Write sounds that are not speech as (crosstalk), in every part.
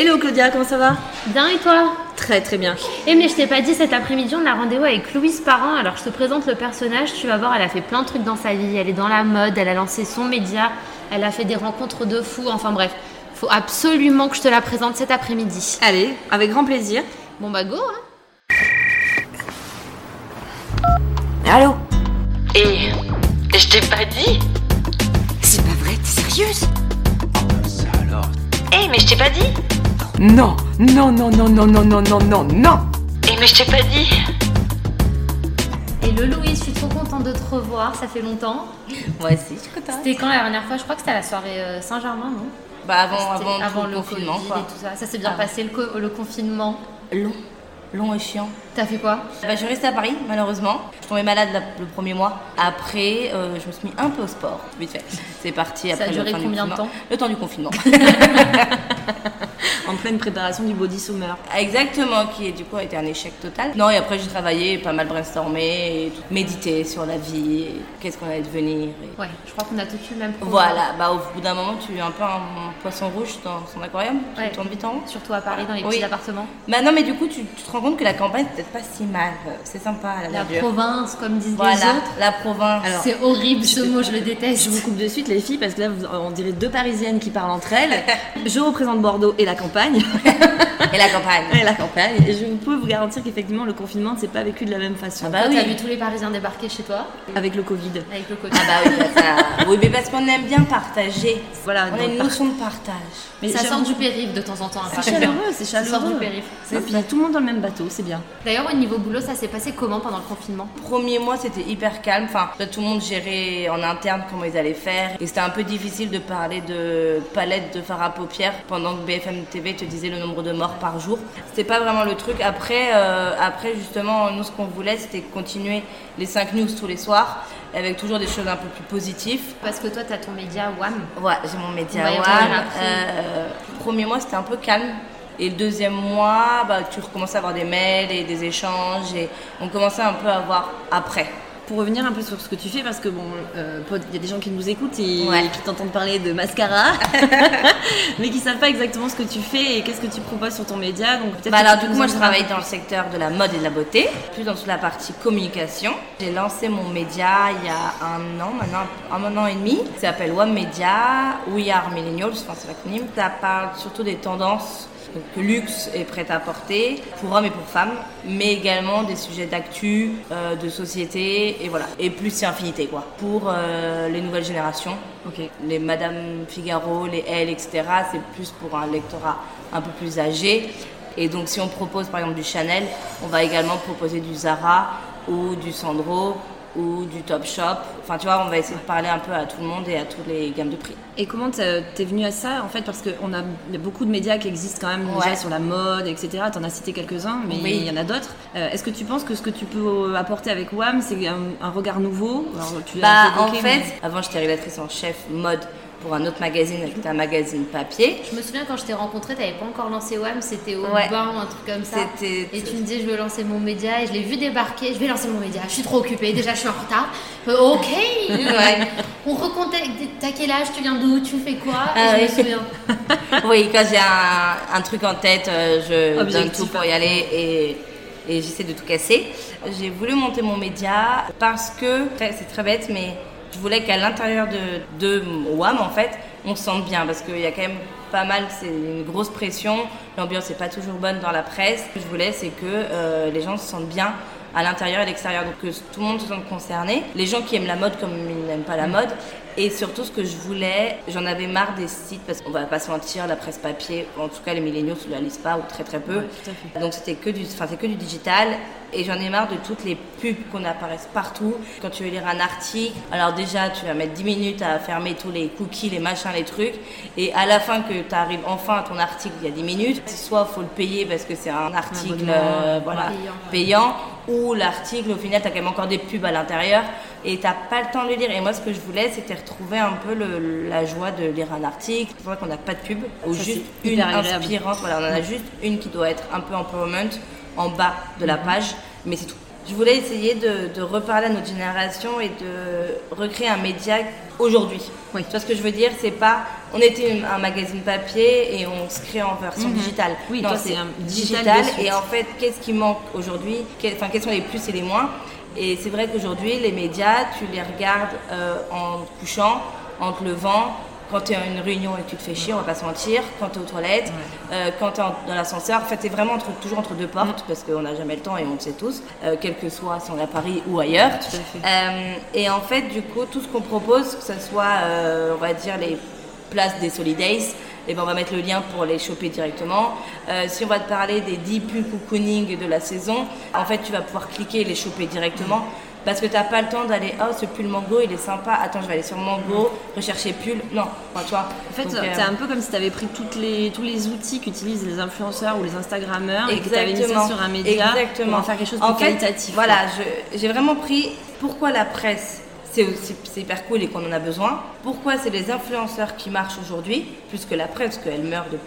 Hello Claudia, comment ça va? Bien et toi? Très très bien. Eh mais je t'ai pas dit cet après-midi on a rendez-vous avec Louise Parent. Alors je te présente le personnage, tu vas voir, elle a fait plein de trucs dans sa vie. Elle est dans la mode, elle a lancé son média, elle a fait des rencontres de fous. Enfin bref, faut absolument que je te la présente cet après-midi. Allez, avec grand plaisir. Bon bah go hein. Allô? Et je t'ai pas dit C'est pas vrai, t'es sérieuse? Ça alors Eh mais je t'ai pas dit Non, non, non, non, non, non, non, non, non, non Eh mais je t'ai pas dit Et le Louise, je suis trop contente de te revoir, ça fait longtemps. Moi aussi, je suis contente. C'était quand la dernière fois? Je crois que c'était à la soirée euh, Saint-Germain, non? Bah avant, avant, tout le confinement, Covid quoi. et tout ça. Ça s'est bien Ah. passé le, co- le confinement? Long, long et chiant. T'as fait quoi? Bah, je suis restée à Paris, malheureusement. Je suis tombée malade la- le premier mois. Après, euh, je me suis mis un peu au sport, vite fait. C'est parti Ça après a duré le combien de confinement. temps? Le temps du confinement. (laughs) En pleine préparation du body summer. Exactement, qui du coup a été un échec total. Non, et après j'ai travaillé, pas mal brainstormé, et tout, médité sur la vie, qu'est-ce qu'on allait devenir. et- Ouais, je crois qu'on a tous eu le même programme. Voilà, bah au bout d'un moment, tu es un peu un poisson rouge dans son aquarium, Ouais. tu tournes vite en rond. Surtout à Paris, dans les Oui. petits appartements. Bah non, mais du coup, tu, tu te rends compte que la campagne, pas si mal. C'est sympa, la, La verdure. province, comme disent les autres. la province. C'est horrible ce mot, je le déteste. Je vous coupe de suite les filles parce que là vous- on dirait deux parisiennes qui parlent entre elles. (laughs) Je représente Bordeaux et la campagne. (laughs) Et la campagne. Et la campagne. Et je peux vous garantir qu'effectivement le confinement ne s'est pas vécu de la même façon. Ah bah oui. T'as vu tous les Parisiens débarquer chez toi Avec le Covid. avec le Covid. Ah bah oui, bah ça... oui, mais parce qu'on aime bien partager. Voilà. On a une notion de partage. mais ça sort du périph' de temps en temps. C'est Paris. chaleureux, c'est Ça chaleureux. sort du périph'. Et puis il y a tout le monde dans le même bateau, c'est bien. D'ailleurs, au niveau boulot, ça s'est passé comment pendant le confinement? Premier mois, c'était hyper calme. Enfin, tout le monde gérait en interne comment ils allaient faire. Et c'était un peu difficile de parler de palette de fard à paupières pendant que BFM TV te disait le nombre de morts par jour. C'était pas vraiment le truc. Après, euh, après justement, nous, ce qu'on voulait, c'était continuer les 5 news tous les soirs avec toujours des choses un peu plus positives. Parce que toi, t'as ton média WAM. Ouais, j'ai mon média WAM. Euh, le premier mois, c'était un peu calme. Et le deuxième mois, bah, tu recommences à avoir des mails et des échanges. Et on commençait un peu à voir après. Pour revenir un peu sur ce que tu fais, parce que bon, euh, il y a des gens qui nous écoutent et Ouais. qui t'entendent parler de mascara, (laughs) mais qui savent pas exactement ce que tu fais et qu'est-ce que tu proposes sur ton média. Donc peut-être Bah alors du coup moi je travaille dans le secteur de la mode et de la beauté, plus dans toute la partie communication. J'ai lancé mon média il y a un an maintenant, un an et demi. Ça s'appelle One Media, We Are Millennials, enfin c'est l'acronyme. Ça parle surtout des tendances donc, luxe et prêt à porter pour hommes et pour femmes, mais également des sujets d'actu, euh, de société et voilà. Et plus c'est infinité quoi. Pour euh, les nouvelles générations, les Madame Figaro, les Elle, etc. C'est plus pour un lectorat un peu plus âgé. Et donc, si on propose par exemple du Chanel, on va également proposer du Zara ou du Sandro ou du Topshop. Enfin, tu vois, on va essayer de parler un peu à tout le monde et à toutes les gammes de prix. Et comment t'es venu à ça en fait Parce qu'on a, il y a beaucoup de médias qui existent quand même déjà sur la mode, etc. T'en as cité quelques-uns, mais Oui. il y en a d'autres. Euh, Est-ce que tu penses que ce que tu peux apporter avec WAM, c'est un, un regard nouveau? Alors, tu Bah, en évoqué, fait, mais- avant, j'étais rédactrice en chef mode pour un autre magazine, qui était un magazine papier. Je me souviens quand je t'ai rencontré, t'avais pas encore lancé WAM, c'était au Ouais. bain ou un truc comme ça. Et tu me disais, je veux lancer mon média, et je l'ai vu débarquer, je vais lancer mon média, je suis trop occupée, déjà je suis en retard. Euh, ok Ouais. On recontacte, t'as quel âge, tu viens d'où, tu fais quoi? Et Ah je me oui. souviens. (laughs) oui, quand j'ai un, un truc en tête, euh, je donne Objectif, tout pour y aller et, et j'essaie de tout casser. J'ai voulu monter mon média parce que, c'est très bête, mais je voulais qu'à l'intérieur de, WAM, en fait, on se sente bien parce qu'il y a quand même pas mal, c'est une grosse pression, l'ambiance n'est pas toujours bonne dans la presse. Ce que je voulais, c'est que euh, les gens se sentent bien à l'intérieur et à l'extérieur, donc que tout le monde se sente concerné. Les gens qui aiment la mode comme ils n'aiment pas la mode. Et surtout, ce que je voulais, j'en avais marre des sites, parce qu'on va pas se mentir, la presse papier, en tout cas les milléniaux ne la lisent pas ou très très peu. Ouais, tout à fait. Donc c'était que du, que du digital. Et j'en ai marre de toutes les pubs qu'on apparaissent partout. Quand tu veux lire un article, alors déjà tu vas mettre 10 minutes à fermer tous les cookies, les machins, les trucs. Et à la fin que tu arrives enfin à ton article, il y a 10 minutes. Soit faut le payer parce que c'est un article euh, voilà, payant, payant, ou l'article au final tu as quand même encore des pubs à l'intérieur et t'as pas le temps de le lire. Et moi ce que je voulais c'était retrouver un peu le- la joie de lire un article. C'est vrai qu'on n'a pas de pub ou Ça, juste une agréable. inspirante. Voilà, on en a juste une qui doit être un peu empowerment en bas de la page, mais c'est tout. Je voulais essayer de, de reparler à notre génération et de recréer un média aujourd'hui. Oui. Tu vois ce que je veux dire? C'est pas on était un magazine papier et on se crée en version digitale. Mhm. Oui, Non, c'est digital suite. Et en fait, qu'est-ce qui manque aujourd'hui? Enfin, quels sont les plus et les moins? Et c'est vrai qu'aujourd'hui, les médias, tu les regardes euh, en te couchant, en te levant. Quand tu es à une réunion et que tu te fais chier, on va pas se mentir, quand tu es aux toilettes, euh, quand tu es dans l'ascenseur, en fait, tu vraiment entre- toujours entre deux portes parce qu'on n'a jamais le temps et on le sait tous, euh, quel que soit si on est à Paris ou ailleurs. Euh, et en fait, du coup, tout ce qu'on propose, que ce soit, on va dire, les places des Solidays, et ben on va mettre le lien pour les choper directement. Euh, si on va te parler des 10 pulls cocooning de la saison, en fait, tu vas pouvoir cliquer et les choper directement. Parce que tu n'as pas le temps d'aller, oh ce pull mango il est sympa, attends je vais aller sur mango, rechercher pull. Non, enfin, tu vois. En fait, Donc, c'est euh, un peu comme si tu avais pris toutes les, tous les outils qu'utilisent les influenceurs ou les Instagrammeurs et que tu avais mis ça sur un média Exactement. pour en faire quelque chose de En plus fait, qualitatif. Voilà, j'ai vraiment pris pourquoi la presse, c'est hyper cool et qu'on en a besoin. Pourquoi c'est les influenceurs qui marchent aujourd'hui, plus que la presse, qu'elle meurt de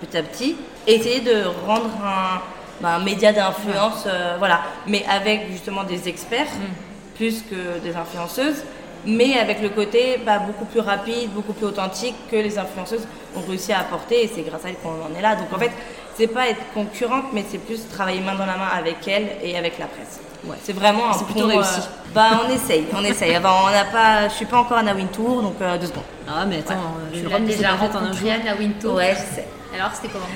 petit à petit? Et essayer de rendre un, un média d'influence, euh, voilà, mais avec justement des experts, plus que des influenceuses. Mais avec le côté bah, beaucoup plus rapide, beaucoup plus authentique que les influenceuses ont réussi à apporter et c'est grâce à elles qu'on en est là. Donc en fait, c'est pas être concurrente, mais c'est plus travailler main dans la main avec elles et avec la presse. Ouais. C'est vraiment un C'est plutôt pont, réussi. bah on essaye, on essaye. Avant, on n'a pas, je suis pas encore à Nawin Tour, donc euh, deux secondes. Ah, mais attends, euh, Tu je c'est déjà pas fait en un rencontré jour. Anna Wintour. Ouais, je sais. Alors, c'était comment?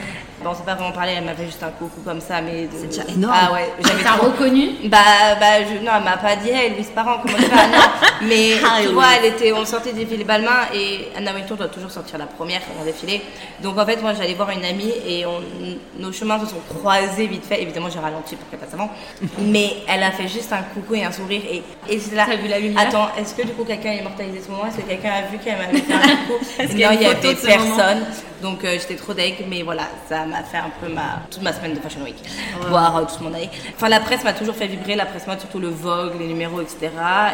Bon, on s'est pas vraiment parlé, elle m'a fait juste un coucou comme ça, mais. C'est déjà énorme. Ah ouais, j'avais T'as trop. reconnu Bah, bah je, non, elle m'a pas dit, hey, Louise Parent, comment tu vas Non, (laughs) mais Ah, tu vois, elle était, on sortait des défilé Balmain et Anna Wintour doit toujours sortir la première un défilé. Donc en fait, moi j'allais voir une amie et on, nos chemins se sont croisés vite fait. Évidemment, j'ai ralenti pour qu'elle passe avant, mais elle a fait juste un coucou et un sourire et, et c'est là. T'as vu la lumière Attends, est-ce que du coup quelqu'un a immortalisé ce moment Est-ce que quelqu'un a vu qu'elle m'avait fait un coucou? (laughs) Non, il y avait personne. Donc euh, j'étais trop deg, mais voilà, ça m'a fait un peu ma toute ma semaine de Fashion Week, voire euh, toute mon année. Enfin, la presse m'a toujours fait vibrer, la presse mode, surtout le Vogue, les numéros, etc.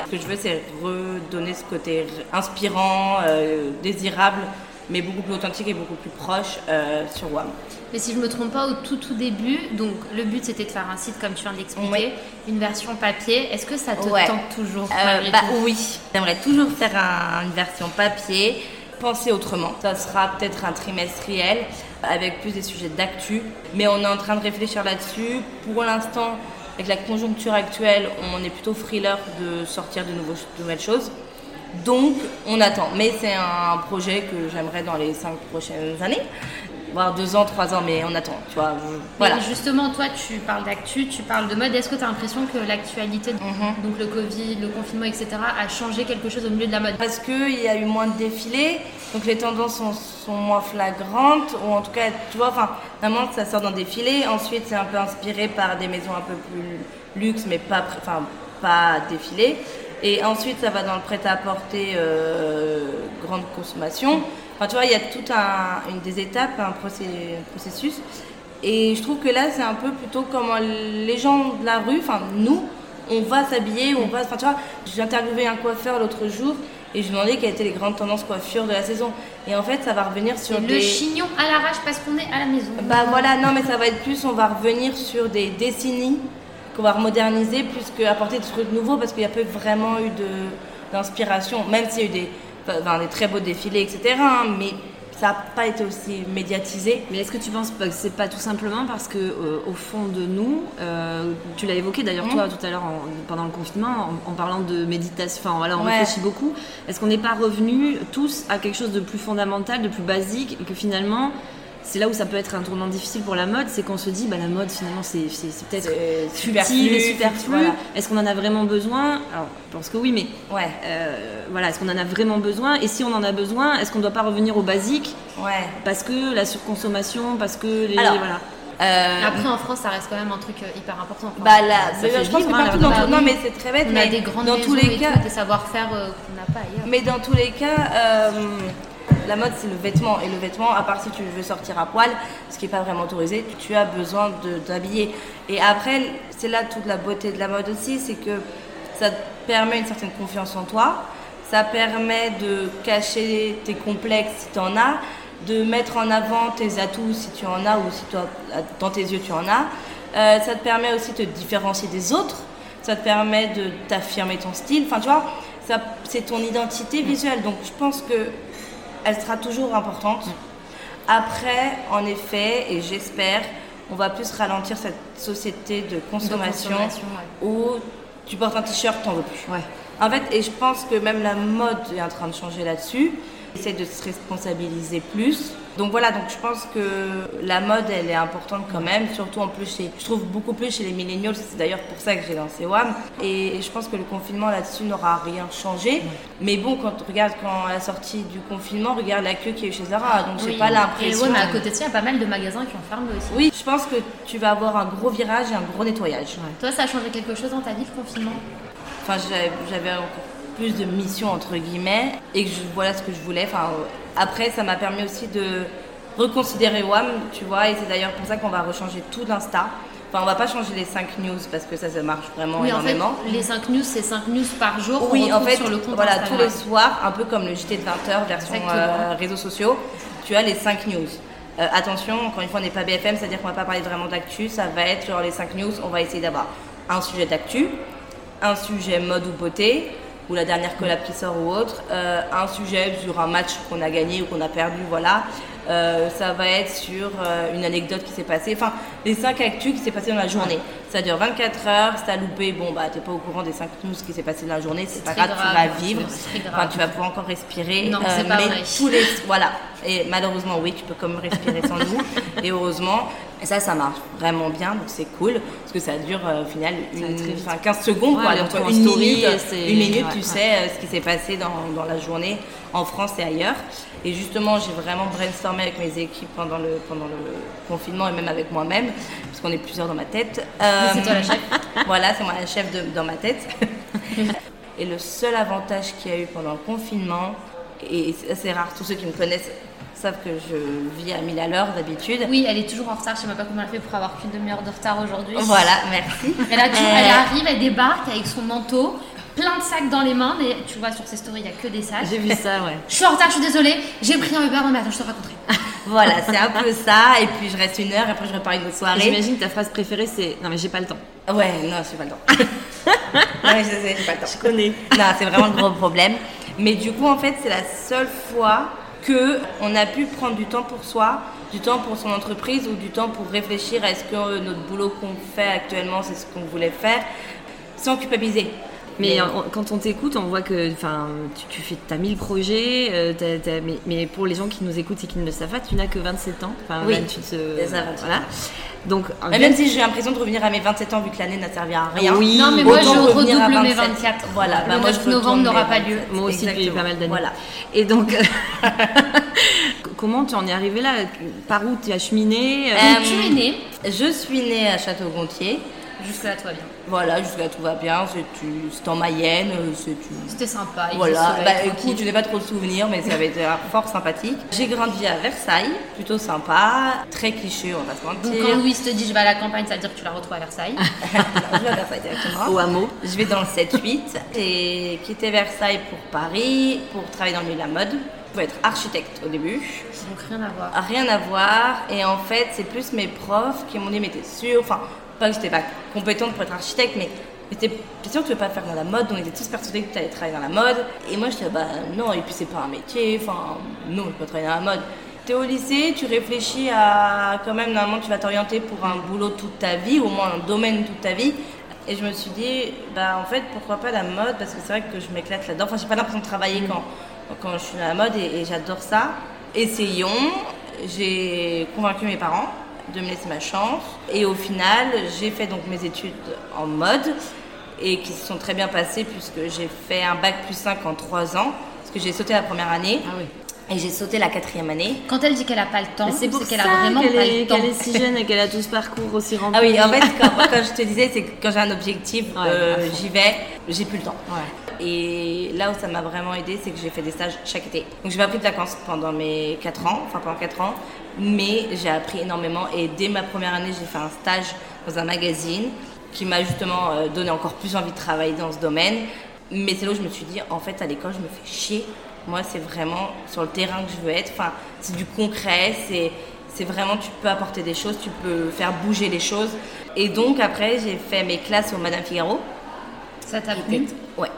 Ce que je veux, c'est redonner ce côté inspirant, euh, désirable, mais beaucoup plus authentique et beaucoup plus proche euh, sur WAM. Mais si je me trompe pas, au tout tout début, donc le but c'était de faire un site comme tu viens de l'expliquer, Oui. une version papier. Est-ce que ça te Ouais. tente toujours Euh, bah oui, j'aimerais toujours faire un- une version papier, penser autrement. Ça sera peut-être un trimestriel avec plus des sujets d'actu, mais on est en train de réfléchir là-dessus. Pour l'instant, avec la conjoncture actuelle, on est plutôt frileur de sortir de, nouveaux- de nouvelles choses. Donc, on attend. Mais c'est un projet que j'aimerais dans les cinq prochaines années, voire deux ans, trois ans, mais on attend. Tu vois, je- voilà. Mais justement, toi, tu parles d'actu, tu parles de mode. Est-ce que tu as l'impression que l'actualité, Mhm. donc le Covid, le confinement, etc., a changé quelque chose au milieu de la mode? Parce qu'il y a eu moins de défilés, donc les tendances sont, sont moins flagrantes, ou en tout cas, tu vois, enfin, normalement ça sort dans des défilés, ensuite c'est un peu inspiré par des maisons un peu plus luxe, mais pas, enfin, pas défilés, et ensuite ça va dans le prêt-à-porter euh, grande consommation. Enfin, tu vois, il y a tout un, une des étapes, un, processus, et je trouve que là c'est un peu plutôt comme les gens de la rue, enfin nous, on va s'habiller, on va. Enfin, tu vois, j'ai interviewé un coiffeur l'autre jour et je lui demandais quelles étaient les grandes tendances coiffure de la saison. Et en fait, ça va revenir sur des. Le chignon à l'arrache parce qu'on est à la maison. Bah voilà, non, mais ça va être plus, on va revenir sur des décennies qu'on va remoderniser plus qu'apporter des trucs nouveaux parce qu'il n'y a pas vraiment eu de- d'inspiration, même s'il y a eu des, enfin, des très beaux défilés, etc. hein, mais ça n'a pas été aussi médiatisé. Mais est-ce que tu penses que c'est pas tout simplement parce que euh, au fond de nous, euh, tu l'as évoqué d'ailleurs Mhm. toi tout à l'heure en- pendant le confinement en, en parlant de méditation, enfin voilà, on Ouais. réfléchit beaucoup. Est-ce qu'on n'est pas revenus tous à quelque chose de plus fondamental, de plus basique et que finalement c'est là où ça peut être un tournant difficile pour la mode, c'est qu'on se dit bah la mode finalement c'est peut-être futile et superflu, voilà. Est-ce qu'on en a vraiment besoin? Alors je pense que oui, mais Ouais, euh, voilà, est-ce qu'on en a vraiment besoin? Et si on en a besoin, est-ce qu'on ne doit pas revenir au basique? Ouais. parce que la surconsommation, parce que les Alors, voilà. Euh, Après, en France, ça reste quand même un truc euh, hyper important. Enfin, Bah là, Ça je pense vivre, que hein, partout dans tout- non mais c'est très bête, on mais a des grandes dans tous les cas, des savoir-faire euh, qu'on n'a pas ailleurs. mais dans tous les cas, euh, la mode c'est le vêtement et le vêtement, à part si tu veux sortir à poil, ce qui est pas vraiment autorisé, tu as besoin de t'habiller. Et après, c'est là toute la beauté de la mode aussi, c'est que ça permet une certaine confiance en toi, ça permet de cacher tes complexes si tu en as, de mettre en avant tes atouts si tu en as ou si toi, dans tes yeux tu en as. Euh, ça te permet aussi de te différencier des autres, ça te permet de t'affirmer ton style. Enfin, tu vois, c'est ton identité visuelle. Donc, je pense que elle sera toujours importante. Après, en effet, et j'espère, on va plus ralentir cette société de consommation, consommation, où tu portes un t-shirt, t'en veux plus. Ouais. En fait, et je pense que même la mode est en train de changer là-dessus. Essaye de se responsabiliser plus. Donc voilà, donc je pense que la mode, elle est importante quand même, surtout en plus chez, je trouve beaucoup plus chez les millennials. C'est d'ailleurs pour ça que j'ai lancé WAM. Et je pense que le confinement là-dessus n'aura rien changé. Mais bon, quand tu regardes quand à la sortie du confinement, regarde la queue qu'il y a eu chez Zara. Donc j'ai Oui. pas Et l'impression. ouais, mais à côté de ça, il y a pas mal de magasins qui ont fermé aussi. Oui, je pense que tu vas avoir un gros virage et un gros nettoyage. Toi, ça a changé quelque chose dans ta vie, le confinement? Enfin, j'avais encore plus de missions entre guillemets et que je, voilà ce que je voulais. Enfin, après, ça m'a permis aussi de reconsidérer WAM, tu vois, et c'est d'ailleurs pour ça qu'on va rechanger tout d'Insta. Enfin, on va pas changer les 5 news parce que ça, ça marche vraiment Oui, en fait, énormément. les 5 news, c'est 5 news par jour. Oui, en fait, sur le compte voilà, tous les soirs, un peu comme le JT de 20h version euh, réseaux sociaux, tu as les 5 news. Euh, attention, encore une fois, on n'est pas BFM, c'est-à-dire qu'on va pas parler vraiment d'actu, ça va être genre les 5 news, on va essayer d'avoir un sujet d'actu, un sujet mode ou beauté, ou la dernière collab qui sort ou autre, euh, un sujet sur un match qu'on a gagné ou qu'on a perdu, voilà. Euh, ça va être sur euh, une anecdote qui s'est passée, enfin les 5 actus qui s'est passé dans la journée. Ça dure 24 heures, t'as loupé, bon bah t'es pas au courant des 5 news qui s'est passé dans la journée, c'est pas grave, tu vas vivre, enfin tu vas pouvoir encore respirer. Non, c'est pas mais vrai. tous les voilà. Et malheureusement oui, tu peux comme respirer sans nous. Et heureusement, et ça ça marche vraiment bien, donc c'est cool parce que ça dure euh, au final une, va très vite. enfin, 15 secondes Ouais, quoi. on Donc retrouve en une story minute, une minute, ouais, tu ouais. sais euh, ce qui s'est passé dans, dans la journée en France et ailleurs. Et justement, j'ai vraiment brainstormé avec mes équipes pendant le, pendant le confinement et même avec moi-même, parce qu'on est plusieurs dans ma tête. Euh, c'est toi la chef. (laughs) Voilà, c'est moi la chef de- dans ma tête. (laughs) et le seul avantage qu'il y a eu pendant le confinement, et c'est assez rare, tous ceux qui me connaissent savent que je vis à 1000 à l'heure d'habitude. Oui, elle est toujours en retard. Je sais même pas comment elle fait pour avoir qu'une demi-heure de retard aujourd'hui. Voilà, merci. Elle, a toujours- Euh, elle arrive, elle débarque avec son manteau, plein de sacs dans les mains, mais tu vois sur ses stories, il n'y a que des sacs. J'ai vu ça, ouais. Je suis en retard, je suis désolée. J'ai pris un Uber, non mais attends, je te raconterai. (laughs) Voilà, c'est un peu ça. Et puis je reste une heure, et après je repars une autre soirée. J'imagine que ta phrase préférée c'est Non, mais j'ai pas le temps. Ouais, non, j'ai pas le temps. (laughs) non, mais je sais, j'ai pas le temps. Je connais. Non, c'est vraiment le gros problème. Mais du coup, en fait, c'est la seule fois que on a pu prendre du temps pour soi, du temps pour son entreprise ou du temps pour réfléchir à est-ce que euh, notre boulot qu'on fait actuellement, c'est ce qu'on voulait faire, sans culpabiliser. Mais quand on t'écoute, on voit que enfin, tu, tu fais, as 1000 projets, euh, mais, mais pour les gens qui nous écoutent et qui ne le savent pas, tu n'as que 27 ans. Enfin, Oui, 28, euh, c'est ça, 28 voilà. ans. Donc, Mais même si j'ai l'impression de revenir à mes 27 ans vu que l'année n'a servi à rien. Oui. Non, mais moi, je redouble mes 27. 24. Voilà, Le bah, moi, 9 je novembre n'aura pas lieu. 27. Moi aussi depuis Exactement. pas mal d'années. Voilà. Et donc, (laughs) comment tu en es arrivé là? Par où tu as cheminé? Euh, tu es née. Je suis née à Château-Gontier. Jusque-là, tout va bien. Voilà, jusqu'à tout va bien. C'est en Mayenne. euh, C'était sympa. il Voilà, bah écoute, je n'ai pas trop de souvenirs, mais ça avait été fort sympathique. J'ai grandi à Versailles, plutôt sympa, très cliché, on va se Donc mentir. quand Louise te dit je vais à la campagne, ça veut dire que tu la retrouves à Versailles. (laughs) Non, je vais à Versailles directement. Au hameau Je vais dans le 7-8. J'ai quitté Versailles pour Paris, pour travailler dans le milieu de la mode. Je voulais être architecte au début. Donc rien à voir. Rien à voir. Et en fait, c'est plus mes profs qui m'ont dit, mais t'es sûre Enfin, pas que j'étais pas compétente pour être architecte, mais t'es sûre que tu veux pas faire dans la mode On était tous persuadés que tu allais travailler dans la mode. Et moi, j'étais, bah non, et puis c'est pas un métier. Enfin, non, je peux travailler dans la mode. T'es au lycée, tu réfléchis à quand même, normalement, tu vas t'orienter pour un boulot toute ta vie, au moins un domaine toute ta vie. Et je me suis dit, bah en fait, pourquoi pas la mode Parce que c'est vrai que je m'éclate là-dedans. Enfin, j'ai pas l'impression de travailler quand, quand je suis dans la mode et j'adore ça. Essayons. J'ai convaincu mes parents de me laisser ma chance. Et au final, j'ai fait donc mes études en mode et qui se sont très bien passées puisque j'ai fait un bac plus 5 en 3 ans. Parce que j'ai sauté la première année Ah oui. Et j'ai sauté la quatrième année. Quand elle dit qu'elle a pas le temps, C'est pour ça qu'elle a vraiment qu'elle pas est, le temps. qu'elle est si jeune et qu'elle a tout ce parcours aussi rempli. Ah oui, en fait, (laughs) quand, je te disais, c'est que quand j'ai un objectif, Ouais, euh, j'y vais, j'ai plus le temps. Ouais. Et là où ça m'a vraiment aidé, c'est que j'ai fait des stages chaque été. Donc j'ai pas pris de vacances pendant mes 4 ans, enfin pendant 4 ans, mais j'ai appris énormément. Et dès ma première année, j'ai fait un stage dans un magazine qui m'a justement euh, donné encore plus envie de travailler dans ce domaine. Mais c'est là où je me suis dit, en fait, à l'école, je me fais chier. Moi, c'est vraiment sur le terrain que je veux être. Enfin, c'est du concret, c'est c'est vraiment, tu peux apporter des choses, tu peux faire bouger les choses. Et donc, après, j'ai fait mes classes au Madame Figaro. Ça t'a plu? Ouais,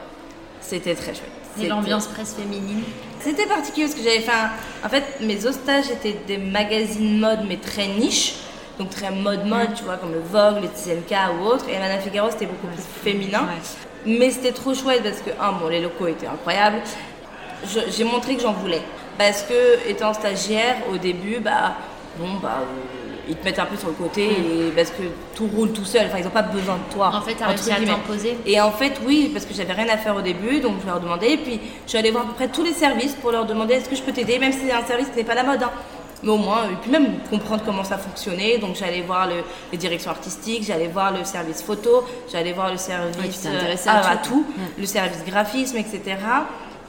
c'était très chouette. Et l'ambiance presse féminine? C'était particulier parce que j'avais fait un... En fait, mes autres stages étaient des magazines mode, mais très niche. Donc très mode-mode, tu vois, comme le Vogue, le TNK ou autre. Et Madame Figaro, c'était beaucoup plus féminin. Mais c'était trop chouette parce que, un, bon, les locaux étaient incroyables. J'ai montré que j'en voulais. Parce que, étant stagiaire, au début, bah, bon, bah, euh, ils te mettent un peu sur le côté et parce que tout roule tout seul. Enfin, ils n'ont pas besoin de toi. En fait, t'as entre réussi à t'imposer. Et en fait, oui, parce que j'avais rien à faire au début, donc je leur demandais. Et puis, je suis allée voir à peu près tous les services pour leur demander est-ce que je peux t'aider, même si c'est un service qui n'est pas la mode. hein. Mais au moins, et puis même comprendre comment ça fonctionnait. Donc, j'allais voir le- les directions artistiques, j'allais voir le service photo, j'allais voir le tu service t'es euh, à à, tout. tout, le service graphisme, etc.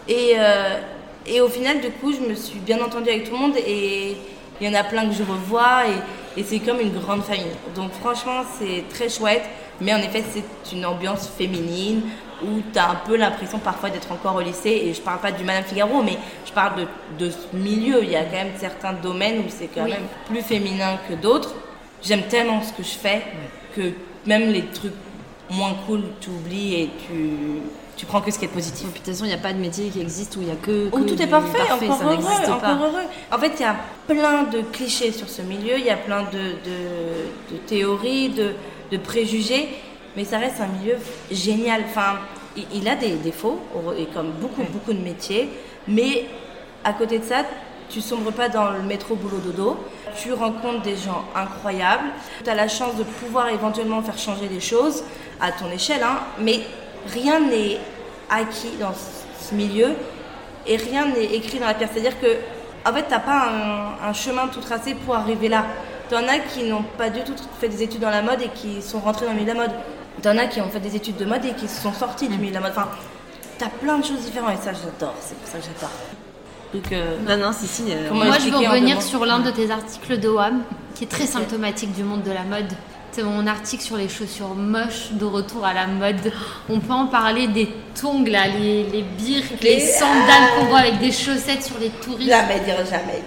Et, euh, et au final, du coup, je me suis bien entendue avec tout le monde et il y en a plein que je revois et, et c'est comme une grande famille. Donc franchement, c'est très chouette, mais en effet, c'est une ambiance féminine où tu as un peu l'impression parfois d'être encore au lycée et je parle pas du Madame Figaro, mais je parle de, de ce milieu. Il y a quand même certains domaines où c'est quand Oui. même plus féminin que d'autres. J'aime tellement ce que je fais que même les trucs moins cool, tu oublies et tu, tu prends que ce qui est positif. De toute façon, il n'y a pas de métier qui existe où il y a que. Où tout est du parfait, encore ça heureux, encore pas. heureux. En fait, il y a plein de clichés sur ce milieu, il y a plein de, de- de théories, de, de préjugés, mais ça reste un milieu génial. Enfin, il, il a des défauts, et comme beaucoup, beaucoup de métiers, mais à côté de ça, tu sombres pas dans le métro boulot dodo. Tu rencontres des gens incroyables. Tu as la chance de pouvoir éventuellement faire changer les choses à ton échelle, hein, mais rien n'est acquis dans ce- milieu et rien n'est écrit dans la pierre. C'est-à-dire que, en fait, t'as pas un, un chemin tout tracé pour arriver là. T'en as qui n'ont pas du tout fait des études dans la mode et qui sont rentrés dans le milieu de la mode. T'en as qui ont fait des études de mode et qui se sont sortis du milieu de la mode. Enfin, t'as plein de choses différentes et ça, j'adore. C'est pour ça que j'adore. Donc, euh, Non, non, si, si. euh, Moi, je veux revenir sur l'un de tes articles de WAM, qui est très symptomatique du monde de la mode. C'est mon article sur les chaussures moches de retour à la mode. On peut en parler des tongs, là, les, les birks, les Les- sandales qu'on voit avec des chaussettes sur les touristes. jamais dire jamais.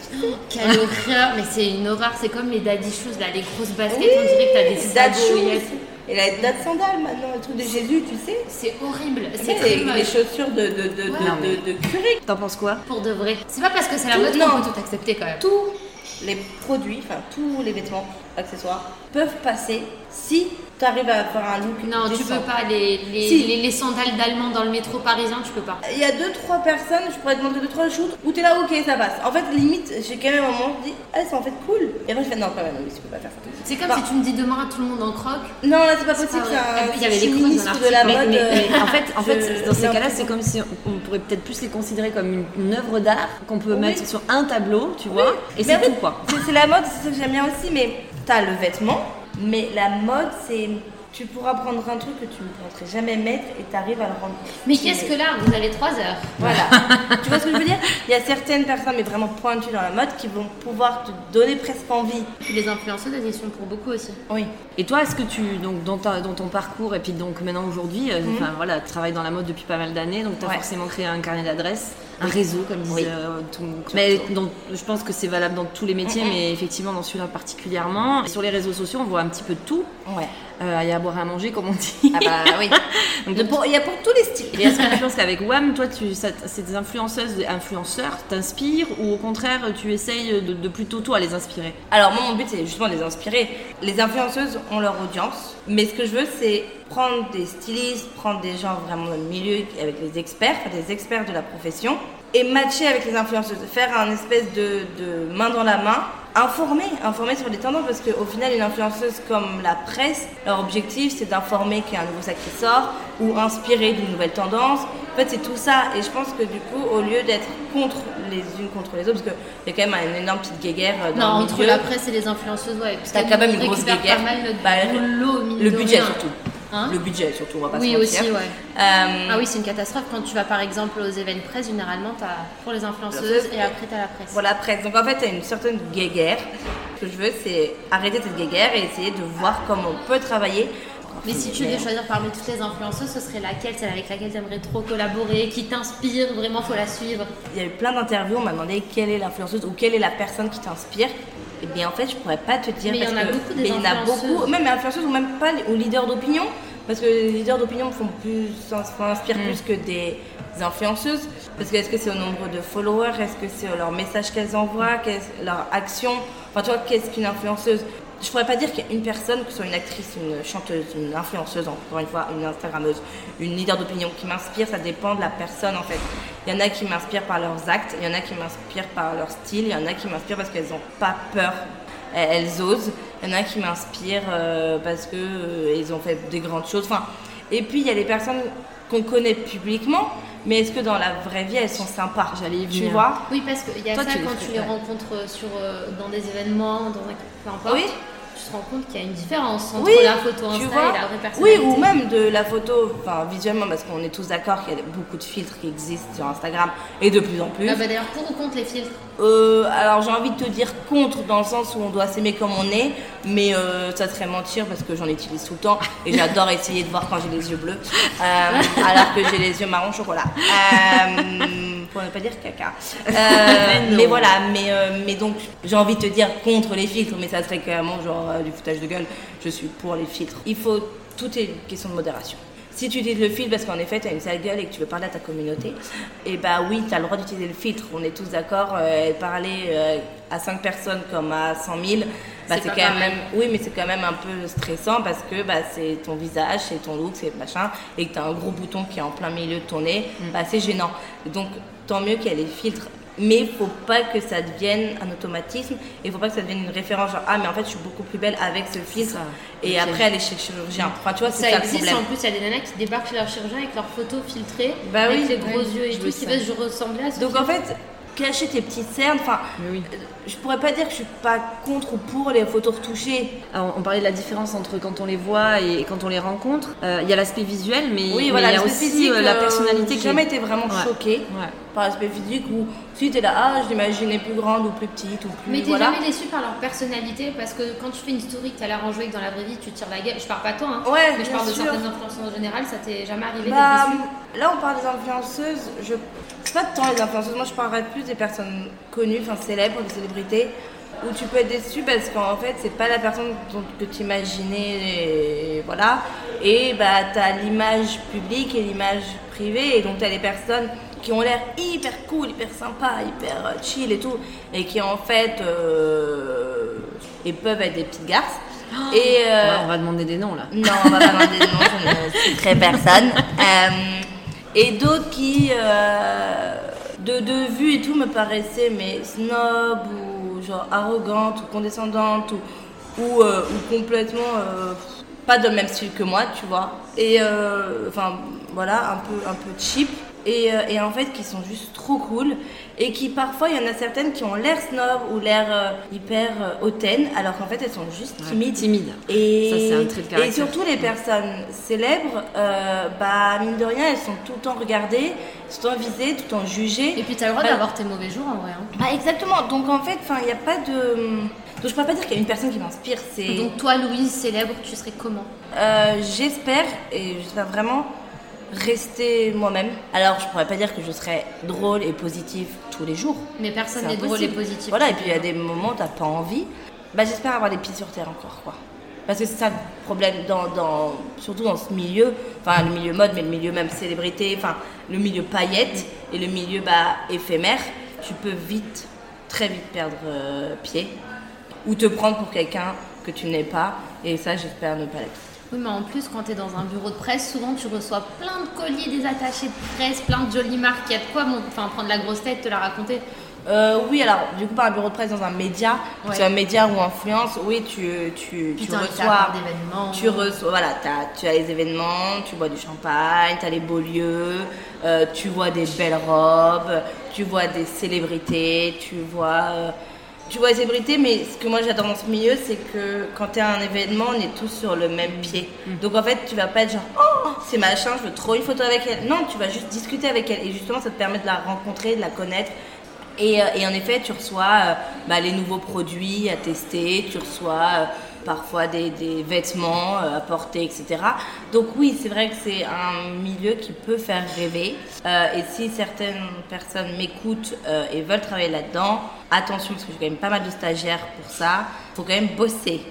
Quelle horreur Mais c'est une horreur, c'est comme les daddy shoes, là, les grosses baskets, Oui, on dirait que t'as des sabots. Et la date sandale maintenant, le truc de Jésus, tu sais. C'est horrible, c'est C'est très les, chaussures de, de, de, Non, de, mais- de, de curé. T'en penses quoi? Pour de vrai. C'est pas parce que c'est la mode non. qu'on peut tout accepter quand même. tous les produits, enfin tous les vêtements, accessoires, peuvent passer si tu arrives à avoir un look. Non, tu peux pas. Les, les, Si. les, les sandales d'Allemands dans le métro parisien, tu peux pas. Il y a deux, trois personnes, je pourrais te montrer deux, trois shoots où t'es là, ok, ça passe. En fait, limite, j'ai quand même un moment, je dis, ah, c'est en fait cool. Et après, je fais, non, quand même, mais tu peux pas faire ça. C'est comme Bah, si tu me dis demain à tout le monde en croque. Non, là, c'est pas possible, il y avait ministre dans de la mode. mais- euh, mais en fait, en fait je- dans ces cas-là, c'est comme si on, on pourrait peut-être plus les considérer comme une, une œuvre d'art qu'on peut Oui. mettre sur un tableau, tu vois, et c'est en tout quoi. C'est c'est la mode, c'est ça que j'aime bien aussi, mais t'as le vêtement, mais la mode, c'est. Tu pourras prendre un truc que tu ne pourrais jamais mettre et t'arrives à le rendre. Mais qu'est-ce que là Vous avez 3 heures. Voilà. (laughs) tu vois ce que je veux dire? Il y a certaines personnes, mais vraiment pointues dans la mode, qui vont pouvoir te donner presque envie. Puis les influenceuses, elles y sont pour beaucoup aussi. Oui. Et toi, est-ce que tu, donc, dans, ta- dans ton parcours, et puis donc maintenant aujourd'hui, euh, enfin voilà, tu travailles dans la mode depuis pas mal d'années, donc tu as Ouais. forcément créé un carnet d'adresses, un réseau, comme Oui. euh, tout- Mais dans- je pense que c'est valable dans tous les métiers, mais effectivement dans celui-là particulièrement. Et sur les réseaux sociaux, on voit un petit peu de tout. Ouais. Euh, Il y a à boire à manger, comme on dit. Ah bah oui. (laughs) Donc, De pour- Il y a pour tous les styles. Et est-ce que tu penses qu'avec WAM, toi, tu, ça- ces influenceuses, influenceurs t'inspirent ou au contraire, tu essayes de, de plutôt toi les inspirer? Alors moi mon but c'est justement de les inspirer. Les influenceuses ont leur audience, mais ce que je veux c'est prendre des stylistes, prendre des gens vraiment dans le milieu avec les experts, des experts de la profession et matcher avec les influenceuses, faire un espèce de, de main dans la main, informer, informer sur les tendances parce qu'au final une influenceuse comme la presse, leur objectif c'est d'informer qu'il y a un nouveau sac qui sort ou inspirer d'une nouvelle tendance. En fait c'est tout ça et je pense que du coup au lieu d'être contre les unes contre les autres, parce qu'il y a quand même une énorme petite guéguerre euh, dans Non, le entre milieu. la presse et les influenceuses, ouais. Parce quand même une grosse guéguerre. pas mal notre Bah, boulot, mine Le budget rien. surtout. Hein le budget surtout, on va pas Oui, se mentir. aussi, ouais. Euh, Ah oui, c'est une catastrophe. Quand tu vas par exemple aux événements presse, généralement, t'as pour les influenceuses et après t'as la presse. Voilà, presse. Donc en fait, tu as une certaine guéguerre. Ce que je veux, c'est arrêter cette guéguerre et essayer de voir comment on peut travailler. Mais si tu devais choisir parmi toutes les influenceuses, ce serait laquelle Celle avec laquelle tu aimerais trop collaborer, qui t'inspire, vraiment faut la suivre. Il y a eu plein d'interviews, on m'a demandé quelle est l'influenceuse ou quelle est la personne qui t'inspire. Et bien en fait, je pourrais pas te dire. Mais il y en a que- beaucoup des mais il y en a influenceuses. beaucoup, même influenceuses ou même pas, ou leaders d'opinion. Parce que les leaders d'opinion font plus, s'inspirent plus que des influenceuses. Parce que est-ce que c'est au nombre de followers? Est-ce que c'est leur message qu'elles envoient? Leur action? Enfin, tu vois, qu'est-ce qu'une influenceuse? Je pourrais pas dire qu'il y a une personne, que ce soit une actrice, une chanteuse, une influenceuse, encore une fois, une Instagrammeuse, une leader d'opinion qui m'inspire. Ça dépend de la personne, en fait. Il y en a qui m'inspirent par leurs actes, il y en a qui m'inspirent par leur style, il y en a qui m'inspirent parce qu'elles n'ont pas peur elles, osent. Il y en a qui m'inspirent euh, parce que euh, ont fait des grandes choses. Enfin, et puis il y a les personnes qu'on connaît publiquement, mais est-ce que dans la vraie vie elles sont sympas J'allais y Tu venir. vois Oui, parce qu'il y a Toi, ça tu quand tu les ouais. rencontres sur, euh, dans des événements, dans un... peu importe. Oui. Te rends compte qu'il y a une différence entre Oui, la photo Insta et la vraie Oui, personnalité. ou même de la photo, enfin visuellement, parce qu'on est tous d'accord qu'il y a beaucoup de filtres qui existent sur Instagram et de plus en plus. Ah bah d'ailleurs, pour ou contre les filtres Euh, alors j'ai envie de te dire contre dans le sens où on doit s'aimer comme on est, mais euh, ça serait mentir parce que j'en utilise tout le temps et j'adore essayer de voir quand j'ai les yeux bleus, euh, (laughs) alors que j'ai les yeux marron chocolat. Pour ne pas dire caca. (laughs) Euh, Mais voilà, mais, euh, mais donc j'ai envie de te dire contre les filtres, mais ça serait clairement genre euh, du foutage de gueule. Je suis pour les filtres. Il faut, tout est une question de modération. Si tu utilises le filtre parce qu'en effet tu as une sale gueule et que tu veux parler à ta communauté, et bah oui, tu as le droit d'utiliser le filtre. On est tous d'accord, euh, parler euh, à 5 personnes comme à 100 000, bah, C'est quand même, oui, mais c'est quand même un peu stressant parce que bah, c'est ton visage, c'est ton look, c'est machin, et que tu as un gros bouton qui est en plein milieu de ton nez, bah, c'est gênant. Donc tant mieux qu'il y ait les filtres. Mais il faut pas que ça devienne un automatisme et il faut pas que ça devienne une référence genre ah mais en fait je suis beaucoup plus belle avec ce filtre Ça. et après aller chez le chirurgien. Enfin tu vois c'est Ça ça, existe, en plus il y a des nanas qui débarquent chez leur chirurgien avec leurs photos filtrées, Bah avec oui, les gros oui, yeux et je tout, qui ça. veulent ressembler à ce Donc en fait, cacher tes petites cernes, enfin, oui. euh, je pourrais pas dire que je suis pas contre ou pour les photos retouchées. Alors, on parlait de la différence entre quand on les voit et quand on les rencontre. Euh, Il y a l'aspect visuel, mais, Oui, mais voilà, il y a aussi physique, euh, la personnalité J'ai qui jamais est... été vraiment Ouais. choquée Ouais. par l'aspect physique où si t'es là, ah, je l'imaginais plus grande ou plus petite ou plus. Mais t'es voilà. jamais déçu par leur personnalité parce que quand tu fais une story que t'as l'air enjoué que dans la vraie vie tu tires la gueule. Je parle pas de toi, hein, Ouais, mais je parle de sûr. certaines influenceuses en général, ça t'est jamais arrivé Bah, d'être déçu là, on parle des influenceuses. Je pas tant les influenceuses. Moi, je parlerais plus des personnes connues, enfin célèbres, des célébrités, où tu peux être déçu parce qu'en fait, c'est pas la personne dont, que tu imaginais, et voilà. Et bah, t'as l'image publique et l'image privée, et donc t'as les personnes qui ont l'air hyper cool, hyper sympa, hyper euh, chill et tout, et qui en fait, euh, et peuvent être des petites garces. Et euh, on va demander des noms là. non, on va pas demander de nom, je ne citerai personne. Euh, et d'autres qui, euh, de, de vue et tout, me paraissaient mais snob ou genre arrogante ou condescendante ou, euh, complètement euh, pas de même style que moi, tu vois. Et enfin voilà, un peu, un peu cheap. Et, euh, et en fait, qui sont juste trop cool. Et qui parfois, il y en a certaines qui ont l'air snob ou l'air euh, hyper euh, hautaine, alors qu'en fait, elles sont juste timides. Timide. Et, Ça, c'est un trait de et surtout les personnes célèbres, euh, bah mine de rien, elles sont tout le temps regardées, tout le temps visées, tout le temps jugées. Et puis t'as le droit Bah, d'avoir tes mauvais jours en vrai. hein. Ah, exactement. Donc en fait, enfin, il n'y a pas de. Donc je pourrais pas dire qu'il y a une personne qui m'inspire. C'est. Donc toi, Louise, célèbre, tu serais comment? J'espère et j'espère vraiment rester moi-même. Alors je pourrais pas dire que je serais drôle et positive tous les jours. Mais personne n'est drôle et positif. Voilà, et puis il y a des moments où t'as pas envie. Bah, j'espère avoir les pieds sur terre encore, quoi. Parce que c'est ça le problème, dans, dans, surtout dans ce milieu, enfin le milieu mode, mais le milieu même célébrité, enfin le milieu paillettes et le milieu bah, éphémère, tu peux vite, très vite perdre euh, pied ou te prendre pour quelqu'un que tu n'es pas. Et ça, j'espère ne pas l'être. Oui, mais en plus, quand tu es dans un bureau de presse, souvent tu reçois plein de colliers des attachés de presse, plein de jolies marques. Il y a de quoi bon, enfin, prendre la grosse tête, te la raconter. Euh, oui, alors, du coup, par un bureau de presse dans un média, Ouais. c'est un média ou influence, oui, tu, tu, tu reçois. d'événements. Tu reçois, voilà, tu as les événements, tu bois du champagne, tu as les beaux lieux, euh, tu vois des belles robes, tu vois des célébrités, tu vois, euh, tu vois des célébrités, mais ce que moi j'adore dans ce milieu, c'est que quand tu es à un événement, on est tous sur le même pied. Donc en fait, tu vas pas être genre, oh, c'est machin, je veux trop une photo avec elle. Non, tu vas juste discuter avec elle. Et justement, ça te permet de la rencontrer, de la connaître. Et, euh, et en effet, tu reçois euh, bah, les nouveaux produits à tester, tu reçois euh, parfois des, vêtements euh, à porter, etc. Donc oui, c'est vrai que c'est un milieu qui peut faire rêver. Euh, et si certaines personnes m'écoutent euh, et veulent travailler là-dedans, attention, parce que j'ai quand même pas mal de stagiaires pour ça, faut quand même bosser.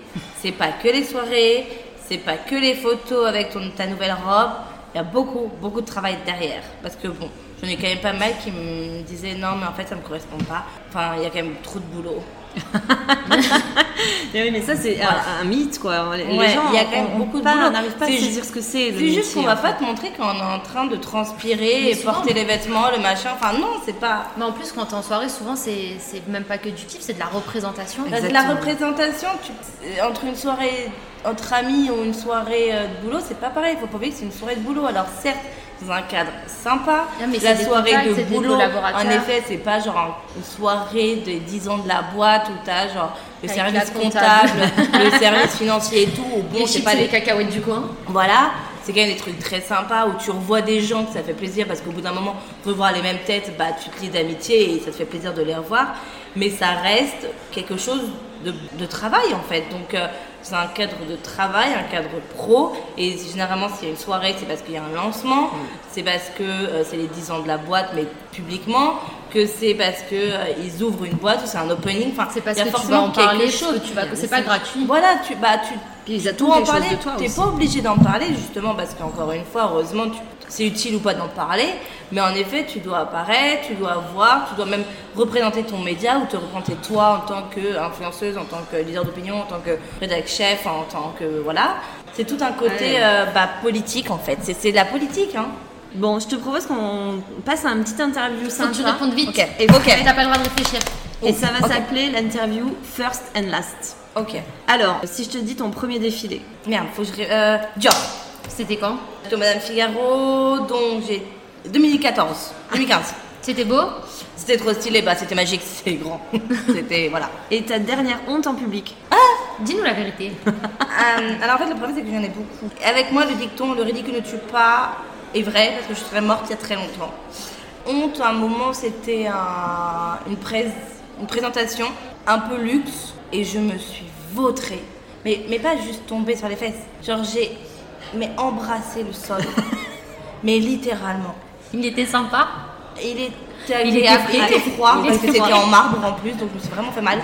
C'est pas que les soirées, c'est pas que les photos avec ta nouvelle robe. Il y a beaucoup, beaucoup de travail derrière. Parce que bon, j'en ai quand même pas mal qui me disaient non, mais en fait, ça me correspond pas. Enfin, il y a quand même trop de boulot. (laughs) Mais oui, mais ça, c'est Voilà. un, un mythe, quoi. Les, Ouais, gens il y a quand même beaucoup de boulot. n'arrivent pas à saisir ce que c'est. C'est juste qu'on va pas te montrer qu'on est en train de transpirer Mais et souvent. porter les vêtements, le machin. Enfin, non, c'est pas. Mais en plus, quand t'es en soirée, souvent, c'est même pas que du kiff, c'est de la représentation. Bah, de la représentation, tu- euh, entre une soirée entre amis ou une soirée euh, de boulot, c'est pas pareil. Il faut pas oublier que c'est une soirée de boulot. Alors certes, un cadre sympa, Non, mais la des soirée contacts, de des boulot, en effet, c'est pas genre une soirée de 10 ans de la boîte où t'as genre le Avec service comptable. comptable, (laughs) le service financier et tout. Bon, c'est pas les les cacahuètes du coin. voilà, c'est quand même des trucs très sympas où tu revois des gens que ça fait plaisir parce qu'au bout d'un moment, revoir les mêmes têtes, bah, tu te lis d'amitié et ça te fait plaisir de les revoir. Mais ça reste quelque chose de, de travail en fait. Donc euh, c'est un cadre de travail, un cadre pro. Et généralement, s'il y a une soirée, c'est parce qu'il y a un lancement, c'est parce que euh, c'est les 10 ans de la boîte, mais publiquement, que c'est parce que euh, ils ouvrent une boîte ou c'est un opening. Enfin, C'est parce y a que tu forcément vas en parler, chose. que tu vas, c'est pas gratuit. Voilà, tu, bah, tu, Puis ils tu attendent dois en parler. T'es pas obligé d'en parler justement parce qu'encore une fois, heureusement, tu- c'est utile ou pas d'en parler. Mais en effet, tu dois apparaître, tu dois voir, tu dois même représenter ton média ou te représenter toi en tant qu'influenceuse, en tant que leader d'opinion, en tant que rédac chef, en tant que voilà. C'est tout un côté Ouais. euh, bah, politique en fait. C'est de la politique. Hein. Bon, je te propose qu'on passe à un petit interview Faut que sympa. tu répondes vite. Ok. Et Ok. T'as pas le droit de réfléchir. Et ça va Ok. s'appeler l'interview First and Last. Ok. Alors, si je te dis ton premier défilé, Merde, faut que je. ré- Euh, Dior. C'était quand J'étais au Madame Figaro, donc j'ai 2014, 2015. C'était beau C'était trop stylé, bah c'était magique, (laughs) c'était grand. c'était voilà. et ta dernière honte en public. Dis-nous la vérité. (laughs) Euh, alors en fait le problème c'est que j'en ai beaucoup. Avec moi le dicton le ridicule ne tue pas est vrai parce que je serais morte il y a très longtemps. Honte, à un moment c'était un- une, prés- une présentation un peu luxe et je me suis vautrée. Mais, mais pas juste tombée sur les fesses. Genre j'ai mais embrassé le sol. (laughs) mais littéralement. Il était sympa. Il était Il était agréable, il était froid, Il parce que était c'était en marbre en plus, donc je me suis vraiment fait mal.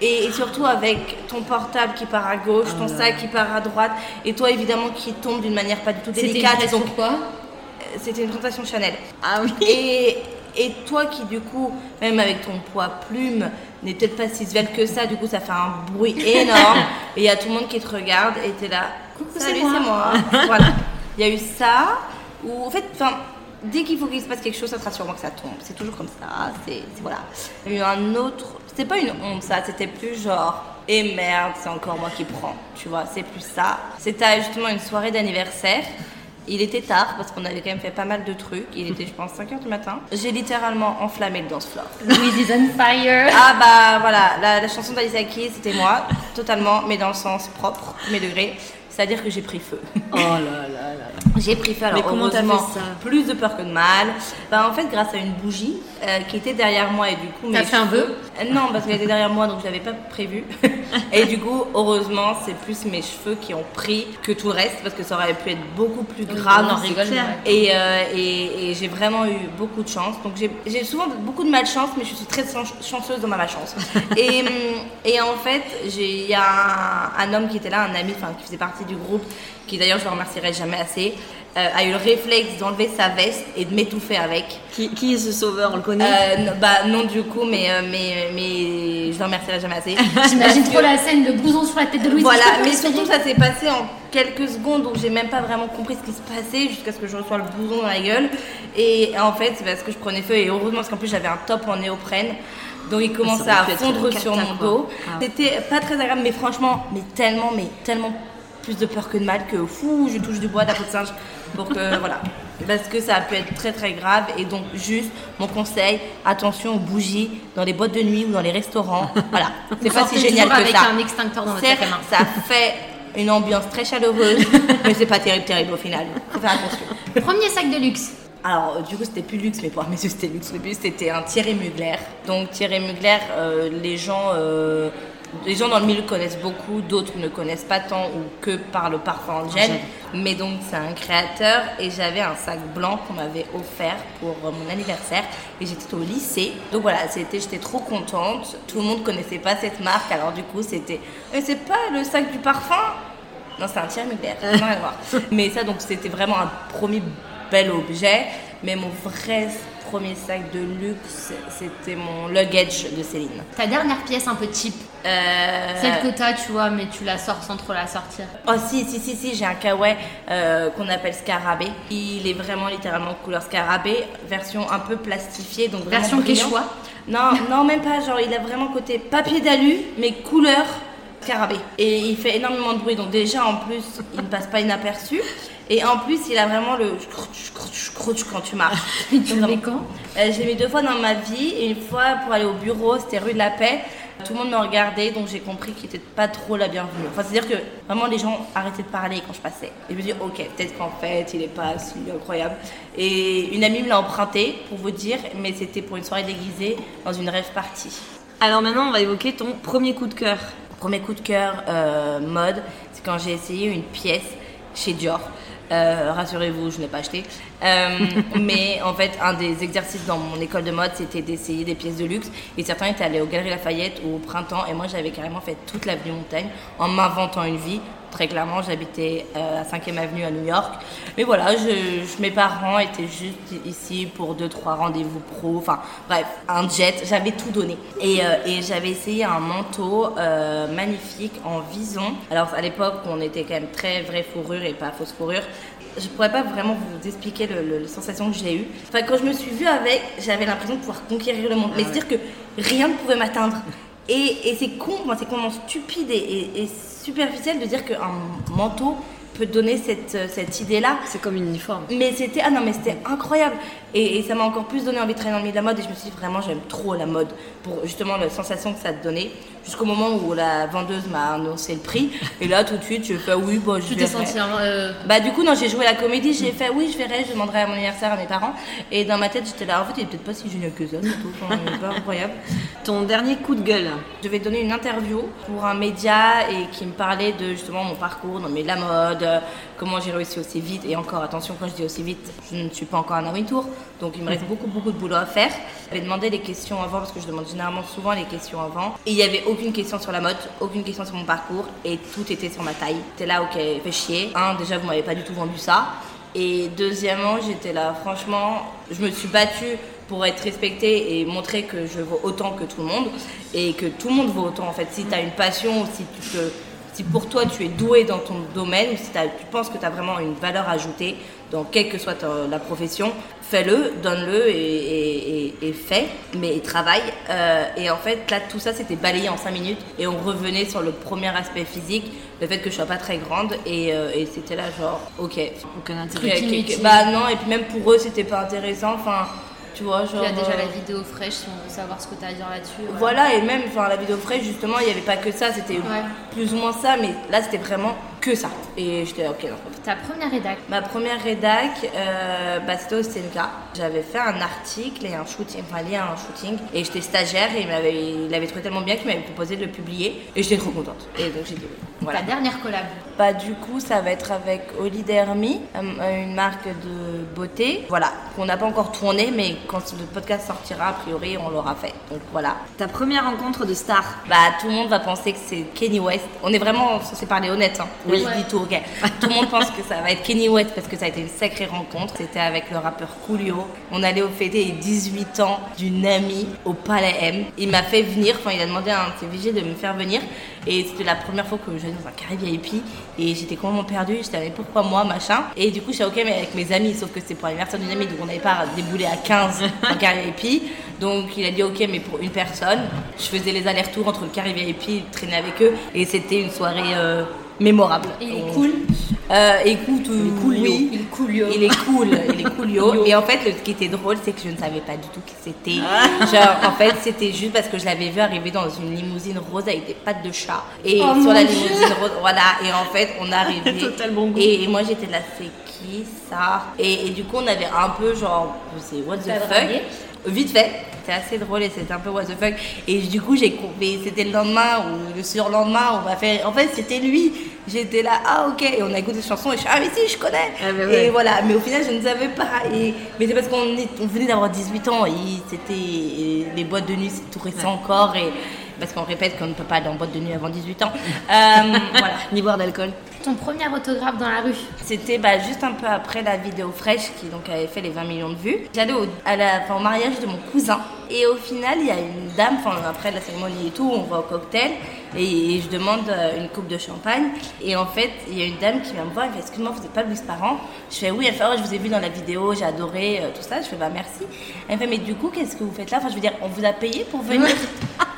Et, et surtout avec ton portable qui part à gauche, Ah ton sac qui part à droite, et toi évidemment qui tombe d'une manière pas du tout C'était une délicate. presse Donc pourquoi euh, c'était une présentation Chanel. Ah oui. Et, et toi qui du coup, même avec ton poids plume, n'est peut-être pas si svelte que ça, du coup ça fait un bruit énorme, (laughs) et il y a tout le monde qui te regarde, et t'es là, coucou salut moi. c'est moi. (laughs) voilà. Il y a eu ça, où en fait, enfin, dès qu'il faut qu'il se passe quelque chose, ça sera sûrement que ça tombe. C'est toujours comme ça, c'est c'est- voilà. Il y a eu un autre, c'était pas une honte ça, c'était plus genre, et merde, c'est encore moi qui prends, tu vois, c'est plus ça. C'était justement une soirée d'anniversaire. Il était tard parce qu'on avait quand même fait pas mal de trucs. Il était, je pense, 5h du matin. J'ai littéralement enflammé le dance floor. Louise is on fire. Ah bah voilà, la, la chanson d'Alicia Keys, c'était moi, totalement, mais dans le sens propre, mes degrés. C'est-à-dire que j'ai pris feu. Oh là là là. (laughs) J'ai pris feu, alors Mais comment t'as fait ça plus de peur que de mal. Bah, en fait, grâce à une bougie euh, qui était derrière moi et du coup... T'as fait un vœu Euh, Non, parce qu'elle était derrière moi, donc je l'avais pas prévu. (laughs) et du coup, heureusement, c'est plus mes cheveux qui ont pris que tout le reste, parce que ça aurait pu être beaucoup plus grave. on en rigole. Et, euh, et, et j'ai vraiment eu beaucoup de chance. Donc j'ai- souvent beaucoup de malchance, mais je suis très chan- chanceuse dans ma malchance. (laughs) et, hum, et en fait, j'ai- il y a un, un homme qui était là, un ami, enfin qui faisait partie du groupe, qui d'ailleurs je le remercierai jamais assez, euh, a eu le réflexe d'enlever sa veste et de m'étouffer avec. Qui, qui est ce sauveur On le connaît? Euh, non, bah non du coup, mais, euh, mais, mais je le remercierai jamais assez. (laughs) J'imagine trop la scène de blouson sur la tête de Louise. voilà, mais surtout ça s'est passé en quelques secondes, donc j'ai même pas vraiment compris ce qui se passait jusqu'à ce que je reçois le blouson dans la gueule. Et en fait, c'est parce que je prenais feu et heureusement parce qu'en plus j'avais un top en néoprène. Donc il commençait à fondre sur mon dos. Ah. C'était pas très agréable, mais franchement, mais tellement, mais tellement plus de peur que de mal que fou, je touche du bois de la peau de singe pour que voilà. Parce que ça a pu être très très grave et donc juste mon conseil, attention aux bougies dans les boîtes de nuit ou dans les restaurants. Voilà, (laughs) c'est pas si génial que avec ça. un extincteur dans votre Certes, sac à main. ça fait une ambiance très chaleureuse, (laughs) mais c'est pas terrible, terrible au final. Faut faire attention. Premier sac de luxe. Alors, euh, du coup, c'était plus luxe, mais pour mes yeux, c'était luxe au début. C'était un Thierry Mugler. Donc, Thierry Mugler, euh, les gens. euh, les gens dans le milieu connaissent beaucoup, d'autres ne connaissent pas tant ou que par le parfum Angèle. Mais donc c'est un créateur et j'avais un sac blanc qu'on m'avait offert pour euh, mon anniversaire et j'étais au lycée. Donc voilà, c'était j'étais trop contente. Tout le monde connaissait pas cette marque alors du coup c'était mais c'est pas le sac du parfum? Non, c'est un tir-nucléaire. (laughs) rien à voir. Mais ça, donc, c'était vraiment un premier bel objet. Mais mon vrai premier sac de luxe, c'était mon luggage de Céline. Ta dernière pièce un peu cheap, Euh, celle que t'as, tu vois, mais tu la sors sans trop la sortir. Oh si, si, si, si, j'ai un kawaii euh, qu'on appelle scarabée. Il est vraiment littéralement couleur scarabée, version un peu plastifiée, donc vraiment Version. Quechua. Non, non, même pas, genre il a vraiment côté papier d'alu, mais couleur scarabée. Et il fait énormément de bruit, donc déjà en plus, il ne passe pas inaperçu. Et en plus, il a vraiment le quand tu marches. (laughs) Tu mets vraiment- quand? Euh, je l'ai mis deux fois dans ma vie. Et une fois pour aller au bureau, c'était rue de la Paix. Tout le monde me regardait, donc j'ai compris qu'il n'était pas trop la bienvenue. Enfin, c'est-à-dire que vraiment les gens arrêtaient de parler quand je passais. Et je me dis, ok, peut-être qu'en fait, il n'est pas si incroyable. Et une amie me l'a emprunté, pour vous dire, mais c'était pour une soirée déguisée dans une rêve party. Alors maintenant, on va évoquer ton premier coup de cœur. Premier coup de cœur euh, mode, c'est quand j'ai essayé une pièce chez Dior. Euh, Rassurez-vous, je n'ai pas acheté. Euh, (laughs) mais en fait, un des exercices dans mon école de mode, c'était d'essayer des pièces de luxe. Et certains étaient allés aux Galeries Lafayette ou au printemps. Et moi, j'avais carrément fait toute l'avenue Montaigne en m'inventant une vie. Très clairement, j'habitais euh, à 5e Avenue à New York. Mais voilà, je, je- mes parents étaient juste ici pour deux, trois rendez-vous pro. Enfin, bref, un jet. J'avais tout donné. Et, euh, et j'avais essayé un manteau euh, magnifique en vison. Alors, à l'époque, on était quand même très vraie fourrure et pas fausse fourrure. Je pourrais pas vraiment vous expliquer le, le- la sensation que j'ai eue. Enfin, quand je me suis vue avec, j'avais l'impression de pouvoir conquérir le monde. Mais c'est-à-dire que rien ne pouvait m'atteindre. Et, c'est con, c'est complètement stupide et, et- et superficiel de dire qu'un manteau peut donner cette, euh, cette idée-là. C'est comme une uniforme. Mais c'était ah non mais c'était incroyable. Et, et ça m'a encore plus donné envie de travailler dans le milieu de la mode et je me suis dit vraiment j'aime trop la mode pour justement la sensation que ça te donnait. Jusqu'au moment où la vendeuse m'a annoncé le prix. Et là tout de suite je fais oui bah je Tu t'es senti euh, Bah du coup non j'ai joué la comédie j'ai fait oui je verrai je demanderai à mon anniversaire à mes parents. Et dans ma tête j'étais là en fait il est peut-être pas si génial que ça c'est tout. Enfin, pas incroyable. Ton dernier coup de gueule. je vais donner une interview pour un média et qui me parlait de justement mon parcours dans le milieu de la mode, euh, comment j'ai réussi aussi vite. Et encore, attention, quand je dis aussi vite, je ne suis pas encore à Naomi Tour, donc il me reste beaucoup, beaucoup de boulot à faire. J'avais demandé les questions avant parce que je demande généralement souvent les questions avant. Et il n'y avait aucune question sur la mode, aucune question sur mon parcours et tout était sur ma taille. J'étais là, ok, fait chier. Un, déjà, vous m'avez pas du tout vendu ça. Et deuxièmement, j'étais là, franchement, je me suis battue pour être respectée et montrer que je vaux autant que tout le monde et que tout le monde vaut autant en fait. Si tu as une passion, si, tu te- si pour toi tu es doué dans ton domaine ou si tu penses que tu as vraiment une valeur ajoutée dans quelle que soit ta- la profession, fais-le, donne-le et, et, et- et fais, mais travaille. Euh, et en fait, là, tout ça c'était balayé en 5 minutes et on revenait sur le premier aspect physique, le fait que je sois pas très grande et, euh, c'était là genre, ok. Aucun intérêt. Bah non, et puis même pour eux, c'était pas intéressant. Enfin, tu vois, genre. Il y a déjà euh, la vidéo fraîche si on veut savoir ce que tu as à dire là-dessus. ouais. Voilà, et même enfin, la vidéo fraîche, justement, il n'y avait pas que ça, c'était Ouais. plus ou moins ça, mais là, c'était vraiment que ça. Et j'étais ok, non. Ta première rédac. Ma première rédac, euh, bah, c'était au STNK. J'avais fait un article et un shooting, enfin lié à un shooting, et j'étais stagiaire et il m'avait, il avait trouvé tellement bien qu'il m'avait proposé de le publier, et j'étais trop contente. Et donc j'ai dit oui. Voilà. Ta dernière collab. Bah du coup ça va être avec Oli Dermy, euh, une marque de beauté. Voilà, qu'on n'a pas encore tourné, mais quand le podcast sortira, a priori on l'aura fait. Donc voilà. Ta première rencontre de star. Bah tout le monde va penser que c'est Kenny West. On est vraiment censé parler honnête, hein. Oui, Ouais. je dis tout, ok. tout le monde pense (laughs) que ça va être Kenny West parce que ça a été une sacrée rencontre. C'était avec le rappeur Coolio. On allait au fêter les 18 ans d'une amie au Palais M. Il m'a fait venir, enfin il a demandé à un de ses de me faire venir. Et c'était la première fois que j'allais dans un carré VIP et j'étais complètement perdue. J'étais mais pourquoi moi, machin. Et du coup, j'étais ok, mais avec mes amis, sauf que c'était pour l'anniversaire d'une amie, donc on n'avait pas déboulé à 15 en carré VIP. Donc il a dit ok, mais pour une personne. Je faisais les allers-retours entre le carré VIP, traîner avec eux et c'était une soirée euh, mémorable. Et il est cool euh, écoute, oui, Il est coolio. il est cool, il est coolio. (laughs) Et en fait, le- ce qui était drôle, c'est que je ne savais pas du tout qui c'était. Genre, en fait, c'était juste parce que je l'avais vu arriver dans une limousine rose avec des pattes de chat. Et Oh sur la Dieu. limousine rose, voilà. Et en fait, on (laughs) arrivait. Total bon goût. Et, et moi, j'étais là, c'est qui ça? Et, et du coup, on avait un peu genre, c'est what the fuck? Vite fait, c'était assez drôle et c'était un peu what the fuck. Et du coup, j'ai c'était le lendemain ou le surlendemain, on m'a fait. En fait, c'était lui. J'étais là, ah ok. Et on a écouté cette chanson et je suis, ah mais si, je connais. Ah, ouais. Et voilà, mais au final, je ne savais pas. Et, mais c'est parce qu'on on venait d'avoir 18 ans et c'était. les boîtes de nuit, c'est tout récent encore. Et parce qu'on répète qu'on ne peut pas aller en boîte de nuit avant 18 ans. (laughs) Euh, voilà. Ni boire d'alcool. Ton premier autographe dans la rue C'était bah, juste un peu après la vidéo fraîche qui donc avait fait les 20 millions de vues. J'allais au, à la- enfin, au mariage de mon cousin et au final il y a une dame, enfin après la cérémonie et tout, on va au cocktail et, je demande euh, une coupe de champagne et en fait il y a une dame qui vient me voir et fait excuse-moi vous n'êtes pas Louise Parent? Je fais oui, elle fait oh, je vous ai vu dans la vidéo, j'ai adoré euh, tout ça. Je fais bah merci. Elle me fait mais du coup qu'est-ce que vous faites là? Enfin je veux dire on vous a payé pour venir? (laughs)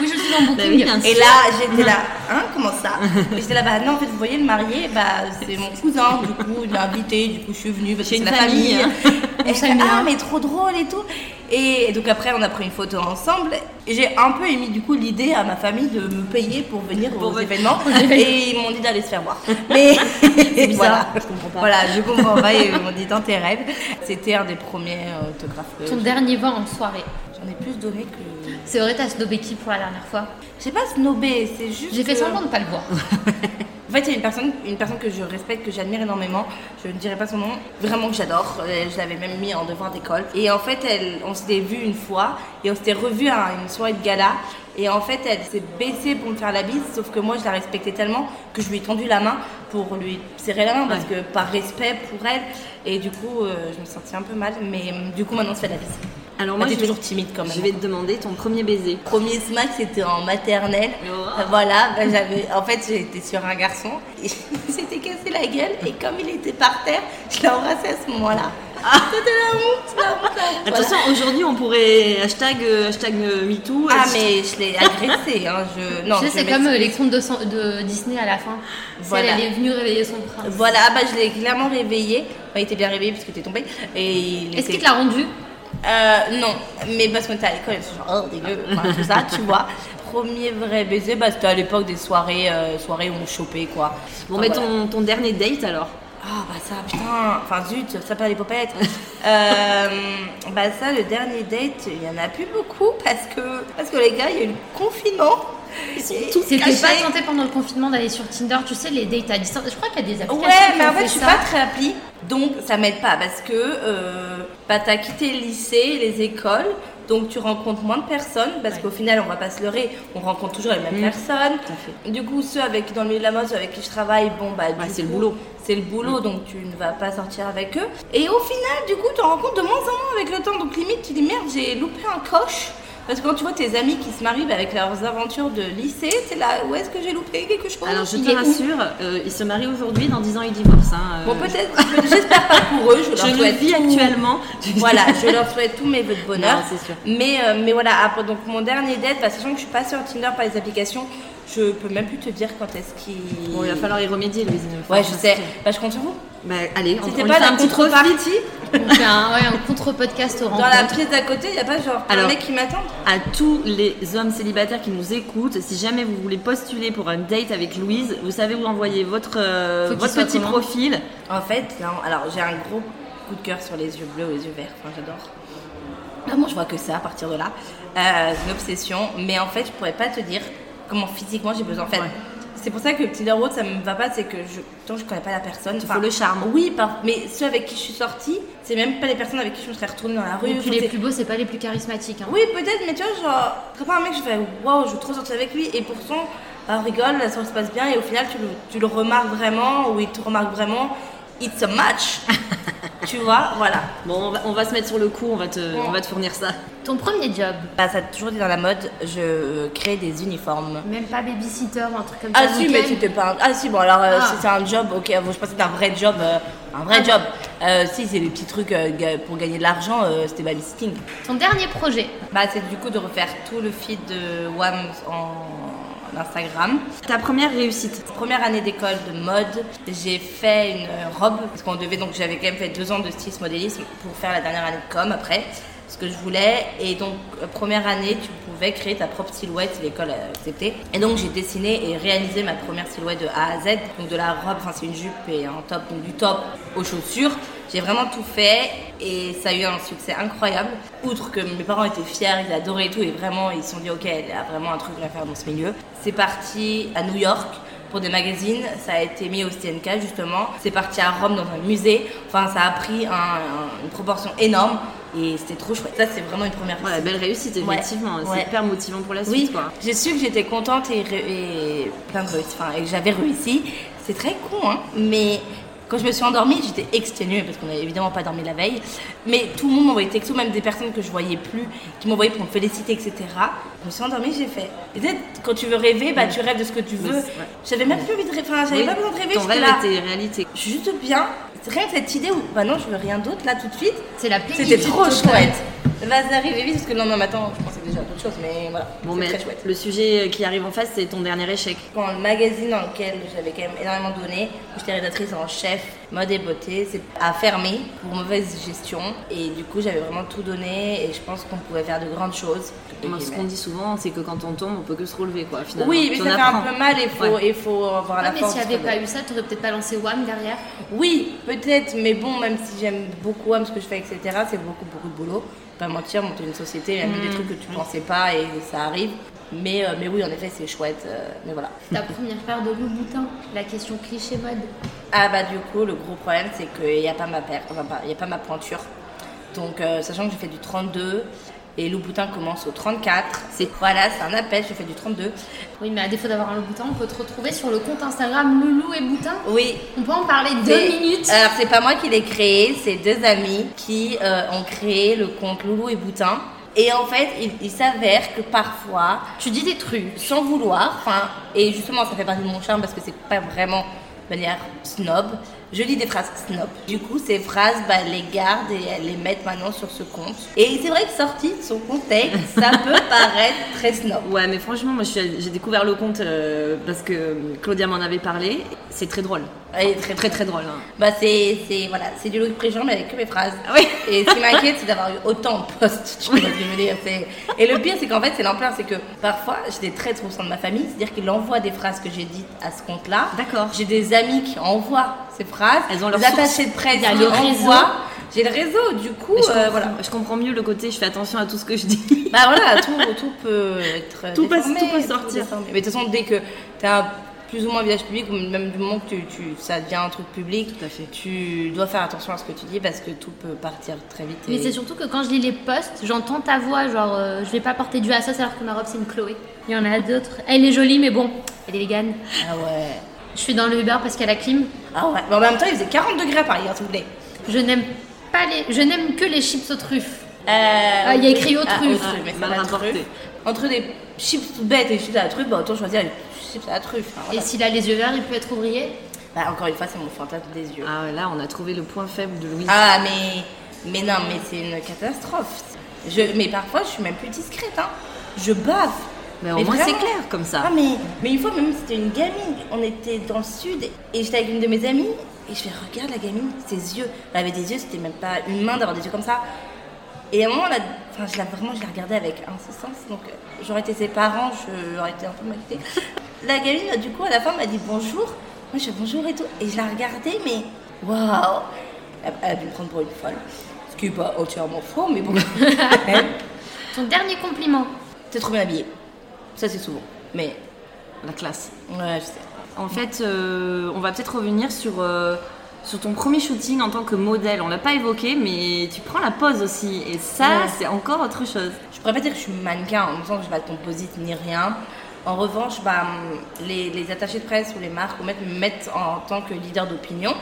Oui, je suis dans Bah Booking. oui, bien sûr. Et là, j'étais là, (laughs) hein, comment ça? Et j'étais là, bah non, en fait, vous voyez, le marié, bah c'est mon cousin, du coup, il m'a invité, du coup, je suis venue parce que Chez c'est une la famille, famille. hein. Et famille, ah, hein. mais trop drôle et tout. Et donc après, on a pris une photo ensemble. Et j'ai un peu émis, du coup, l'idée à ma famille de me payer pour venir Pour aux événements. et ils m'ont dit d'aller se faire voir. (laughs) Mais bizarre, voilà. je comprends pas. Voilà, je comprends pas. Ils m'ont dit dans tes rêves. C'était un des premiers euh, autographes. Ton dernier vent en soirée. J'en ai plus donné que. C'est vrai, t'as snobé qui pour la dernière fois J'ai pas snobé, c'est juste. J'ai fait que- semblant de pas le voir. (laughs) En fait, il y a une personne, une personne que je respecte, que j'admire énormément. Je ne dirai pas son nom, vraiment que j'adore. Euh, Je l'avais même mis en devoir d'école. Et en fait, elle, on s'était vu une fois et on s'était revu à une soirée de gala. Et en fait, elle s'est baissée pour me faire la bise, sauf que moi, je la respectais tellement que je lui ai tendu la main pour lui serrer la main parce que par respect pour elle. Et du coup, euh, je me sentais un peu mal. Mais euh, du coup, maintenant, on se fait la bise. Alors Moi, moi, t'es je vais- toujours timide quand même. Je vais te demander ton premier baiser. Premier smack, c'était en maternelle. Oh. Voilà, ben, j'avais, en fait, j'étais sur un garçon. Et (laughs) il s'était cassé la gueule. Et comme il était par terre, je l'ai embrassé à ce moment-là. C'était la honte, la honte, la honte. Voilà. Attention, aujourd'hui, on pourrait hashtag, euh, hashtag euh, MeToo. Ah, mais je l'ai agressé. Hein. Je, non, tu sais, c'est comme euh, les contes de, son- de Disney à la fin. Voilà. Celle, elle est venue réveiller son prince. Voilà, ah bah, je l'ai clairement réveillé. Enfin, il était bien réveillé puisqu'il était tombé. Et Est-ce était- qu'il te l'a rendu? Euh, non, mais parce qu'on était à l'école, c'est genre, oh, dégueu, enfin, tout ça, (laughs) tu vois. Premier vrai baiser, bah, c'était à l'époque des soirées, euh, soirées où on chopait, quoi. Bon, Enfin, mais voilà. ton, ton dernier date alors Ah bah ça, putain, enfin zut, ça pas les popettes. (laughs) euh, bah ça, le dernier date, il y en a plus beaucoup parce que, parce que les gars, il y a eu le confinement. Ils sont tous C'était pas tenté pendant le confinement d'aller sur Tinder, tu sais, les dates à distance. Je crois qu'il y a des applications. Ouais, mais en fait, je suis ça. pas très appli, donc ça m'aide pas parce que euh, bah, t'as quitté le lycée, les écoles, donc tu rencontres moins de personnes parce qu'au final, on va pas se leurrer, on rencontre toujours les mêmes personnes. Du coup, ceux avec dans le milieu de la mode, ceux avec qui je travaille, bon bah, c'est le boulot. C'est le boulot, donc tu ne vas pas sortir avec eux. Et au final, du coup, tu en rencontres de moins en moins avec le temps, donc limite, tu dis merde, j'ai loupé un coche. Parce que quand tu vois tes amis qui se marient bah, avec leurs aventures de lycée, c'est là où est-ce que j'ai loupé quelque chose Alors, je te rassure, euh, ils se marient aujourd'hui, dans 10 ans, ils divorcent. hein, euh, Bon, peut-être, j'espère pas pour eux, je leur Je le souhaite vis tout- actuellement. Voilà, je leur souhaite tous mes vœux de bonheur. Non, c'est sûr. Mais, euh, mais voilà, après, donc mon dernier date, bah, sachant que je suis pas sur Tinder par les applications, je peux même plus te dire quand est-ce qu'il. Bon, il va falloir y remédier, Louise. Ouais, je sais. Bah, je compte sur vous. Bah, allez, on, C'était pas lui fait la un petit profit. contrepartie. On fait un, ouais, un contre-podcast au Dans la pièce d'à côté, il n'y a pas genre Alors- un mec qui m'attend À tous les hommes célibataires qui nous écoutent, si jamais vous voulez postuler pour un date avec Louise, vous savez où envoyer votre, euh, Faut qu'il votre soit petit comment profil. En fait, non, alors j'ai un gros coup de cœur sur les yeux bleus ou les yeux verts. Enfin, j'adore. Vraiment, je vois que ça à partir de là. Euh, c'est une obsession. Mais en fait, je pourrais pas te dire comment physiquement j'ai besoin. En fait, Ouais. C'est pour ça que Tinder Road, ça me va pas. C'est que je, tant je connais pas la personne. Il faut le charme. Oui, par- mais ceux avec qui je suis sortie, c'est même pas les personnes avec qui je me serais retournée dans la rue. Et puis Enfin, les c'est- plus beaux, c'est pas les plus charismatiques. hein. Oui, peut-être, mais tu vois, genre, quand pas un mec, je fais waouh, je veux trop sortir avec lui, et pourtant, bah, on rigole, la soirée se passe bien, et au final, tu le, tu le remarques vraiment, ou il te remarque vraiment, it's a match. (laughs) tu vois, voilà. Bon, on va, on va se mettre sur le coup, on va te, on va te fournir ça. Ton premier job, Bah, ça a toujours été dans la mode, je crée des uniformes. même pas babysitter ou un truc comme ça. Ah si, mais week-end. c'était pas un... Ah si, bon, alors, euh, Ah. si c'est un job, ok, bon, je pensais que c'était un vrai job, euh, un vrai Ah job. Euh, si, c'est des petits trucs euh, pour gagner de l'argent, c'était babysitting. Ton dernier projet, Bah, c'est du coup de refaire tout le feed de WAM en Instagram. Ta première réussite. Première année d'école de mode, j'ai fait une euh, robe parce qu'on devait donc j'avais quand même fait deux ans de stylisme modélisme pour faire la dernière année de com après ce que je voulais et donc euh, première année tu pouvais créer ta propre silhouette si l'école a accepté et donc j'ai dessiné et réalisé ma première silhouette de A à Z donc de la robe enfin c'est une jupe et un top donc du top aux chaussures j'ai vraiment tout fait et ça a eu un succès incroyable. Outre que mes parents étaient fiers, ils adoraient et tout, et vraiment ils se sont dit ok, elle a vraiment un truc à faire dans ce milieu. C'est parti à New York pour des magazines, ça a été mis au CNK justement. C'est parti à Rome dans un musée. Enfin, ça a pris un- un- une proportion énorme et c'était trop chouette. Ça, c'est vraiment une première Voilà, belle réussite, Ouais. effectivement. Ouais. C'est hyper motivant pour la oui, suite, quoi. j'ai su que j'étais contente et, et réussite, enfin, et que j'avais réussi. c'est très con, hein, mais quand je me suis endormie, j'étais exténuée parce qu'on n'avait évidemment pas dormi la veille. Mais tout le monde m'envoyait texto, même des personnes que je voyais plus, qui m'envoyaient pour me féliciter, etc. Je me suis endormie, j'ai fait. Et quand tu veux rêver, bah tu rêves de ce que tu veux. Oui. J'avais même plus envie de rêver, enfin, j'avais Oui, pas besoin de rêver. Ton rêve là. était réalité. Je suis juste bien. Rien que cette idée où, bah non, je veux rien d'autre là tout de suite. C'est la C'était trop chouette. Va arriver vite parce que le lendemain matin, je pensais déjà à d'autres choses, mais voilà. Bon, mais très chouette. le sujet qui arrive en face, c'est ton dernier échec. Quand le magazine dans lequel j'avais quand même énormément donné, où j'étais rédactrice en chef mode et beauté, c'est a fermé pour mauvaise gestion. Et du coup, j'avais vraiment tout donné et je pense qu'on pouvait faire de grandes choses. Moi, ce qu'on dit souvent, c'est que quand on tombe, on peut que se relever, quoi, finalement. Oui, mais Tu ça fait un peu mal et il faut, Ouais. et faut avoir Ah, la mais force. s'il n'y de avait se pas eu ça, tu aurais peut-être pas lancé WAM derrière? Oui, peut-être, mais bon, même si j'aime beaucoup Wam, ce que je fais, etc., c'est beaucoup, beaucoup de boulot. Pas mentir, monter une société, il y a des trucs que tu pensais pas et ça arrive. Mais, euh, mais oui, en effet, c'est chouette. euh, mais voilà. Ta première paire de Louboutin, la question cliché mode. Ah bah du coup, le gros problème, c'est qu'il n'y a pas ma paire, enfin pas- il n'y a pas ma pointure. Donc, euh, sachant que j'ai fait du 32 et Louboutin commence au 34, c'est voilà, c'est un appel, j'ai fait du 32. Oui, mais à défaut d'avoir un Louboutin, on peut te retrouver sur le compte Instagram Loulou et Boutin. Oui, On peut en parler deux minutes. Alors, c'est pas moi qui l'ai créé, c'est deux amis qui euh, ont créé le compte Loulou et Boutin. Et en fait, il, il s'avère que parfois, Tu dis des trucs. sans vouloir, enfin, et justement, ça fait partie de mon charme parce que c'est pas vraiment de manière snob. Je lis des phrases snob. Du coup, ces phrases, bah, elles les gardent et elles les mettent maintenant sur ce compte. Et c'est vrai que sorti de son contexte, (laughs) ça peut paraître très snob. Ouais, mais franchement, moi, j'ai découvert le compte euh, parce que Claudia m'en avait parlé. C'est très drôle. Elle est très Très, très drôle. hein. Bah c'est c'est voilà, c'est du Louis Préjean mais avec que mes phrases. Ah oui. Et ce qui m'inquiète c'est d'avoir eu autant de posts. Tu vois ce que je veux dire Et le pire c'est qu'en fait c'est l'ampleur, c'est que parfois j'ai des traîtres au sein de ma famille, c'est-à-dire qu'ils envoient des phrases que j'ai dites à ce compte-là. D'accord. J'ai des amis qui envoient ces phrases. Elles ont leur source. attachés de presse qui envoient. J'ai le réseau, du coup je, euh, comprends, voilà. je comprends mieux le côté, je fais attention à tout ce que je dis. Bah voilà, tout, tout peut être Tout passe- déformé, tout peut sortir. Mais de toute façon, dès que tu as plus ou moins un visage public, ou même du moment que tu, tu- ça devient un truc public, Tout à fait. tu dois faire attention à ce que tu dis parce que tout peut partir très vite. Mais c'est surtout que quand je lis les posts, j'entends ta voix, genre euh, je vais pas porter du Asos alors que ma robe c'est une Chloé. Il y en a d'autres. Elle est jolie, mais bon, elle est végane. Ah ouais. Je suis dans le Uber parce qu'elle a la clim. Ah ouais. Mais en même temps, il faisait 40 degrés à Paris, hein, s'il vous plaît. Je n'aime pas les, je n'aime que les chips aux truffes. Euh, Ah, il y a écrit aux ah, truffes. aux truffes, mais c'est Mal pas rapporté. truffe. Entre des chips bêtes et chips à la truffe, bah autant choisir les chips à la truffe. hein, Et s'il a les yeux verts, il peut être ouvrier? Bah, encore une fois, c'est mon fantasme des yeux. Ah là, on a trouvé le point faible de Louise. Ah, mais, mais non, mais c'est une catastrophe. Je, mais parfois, je suis même plus discrète. Hein. Je bave. mais au moins, c'est clair comme ça. Ah, mais, mais une fois, même c'était une gamine. On était dans le sud et j'étais avec une de mes amies. Et je fais, regarde la gamine, ses yeux. Elle avait des yeux, c'était même pas humain d'avoir des yeux comme ça. Et à un moment, enfin, je la, vraiment, je la regardais avec insistance. Donc, euh, j'aurais été ses parents, j'aurais été un peu malité. La gamine, du coup, à la fin, m'a dit bonjour. Moi, je fais bonjour et tout. Et je la regardais, mais waouh Elle elle a dû me prendre pour une folle. Ce qui n'est pas entièrement faux, mais bon. (laughs) Ton dernier compliment. T'es trop bien habillée. Ça, c'est souvent. Mais, La classe. ouais, je sais. En fait, euh, on va peut-être revenir sur, euh, sur ton premier shooting en tant que modèle. On l'a pas évoqué, mais tu prends la pose aussi. Et ça, Ouais. c'est encore autre chose. Je pourrais pas dire que je suis mannequin en même temps que je vais pas composite ni rien. En revanche, bah, les, les attachés de presse ou les marques ou me mettent en, tant que leader d'opinion.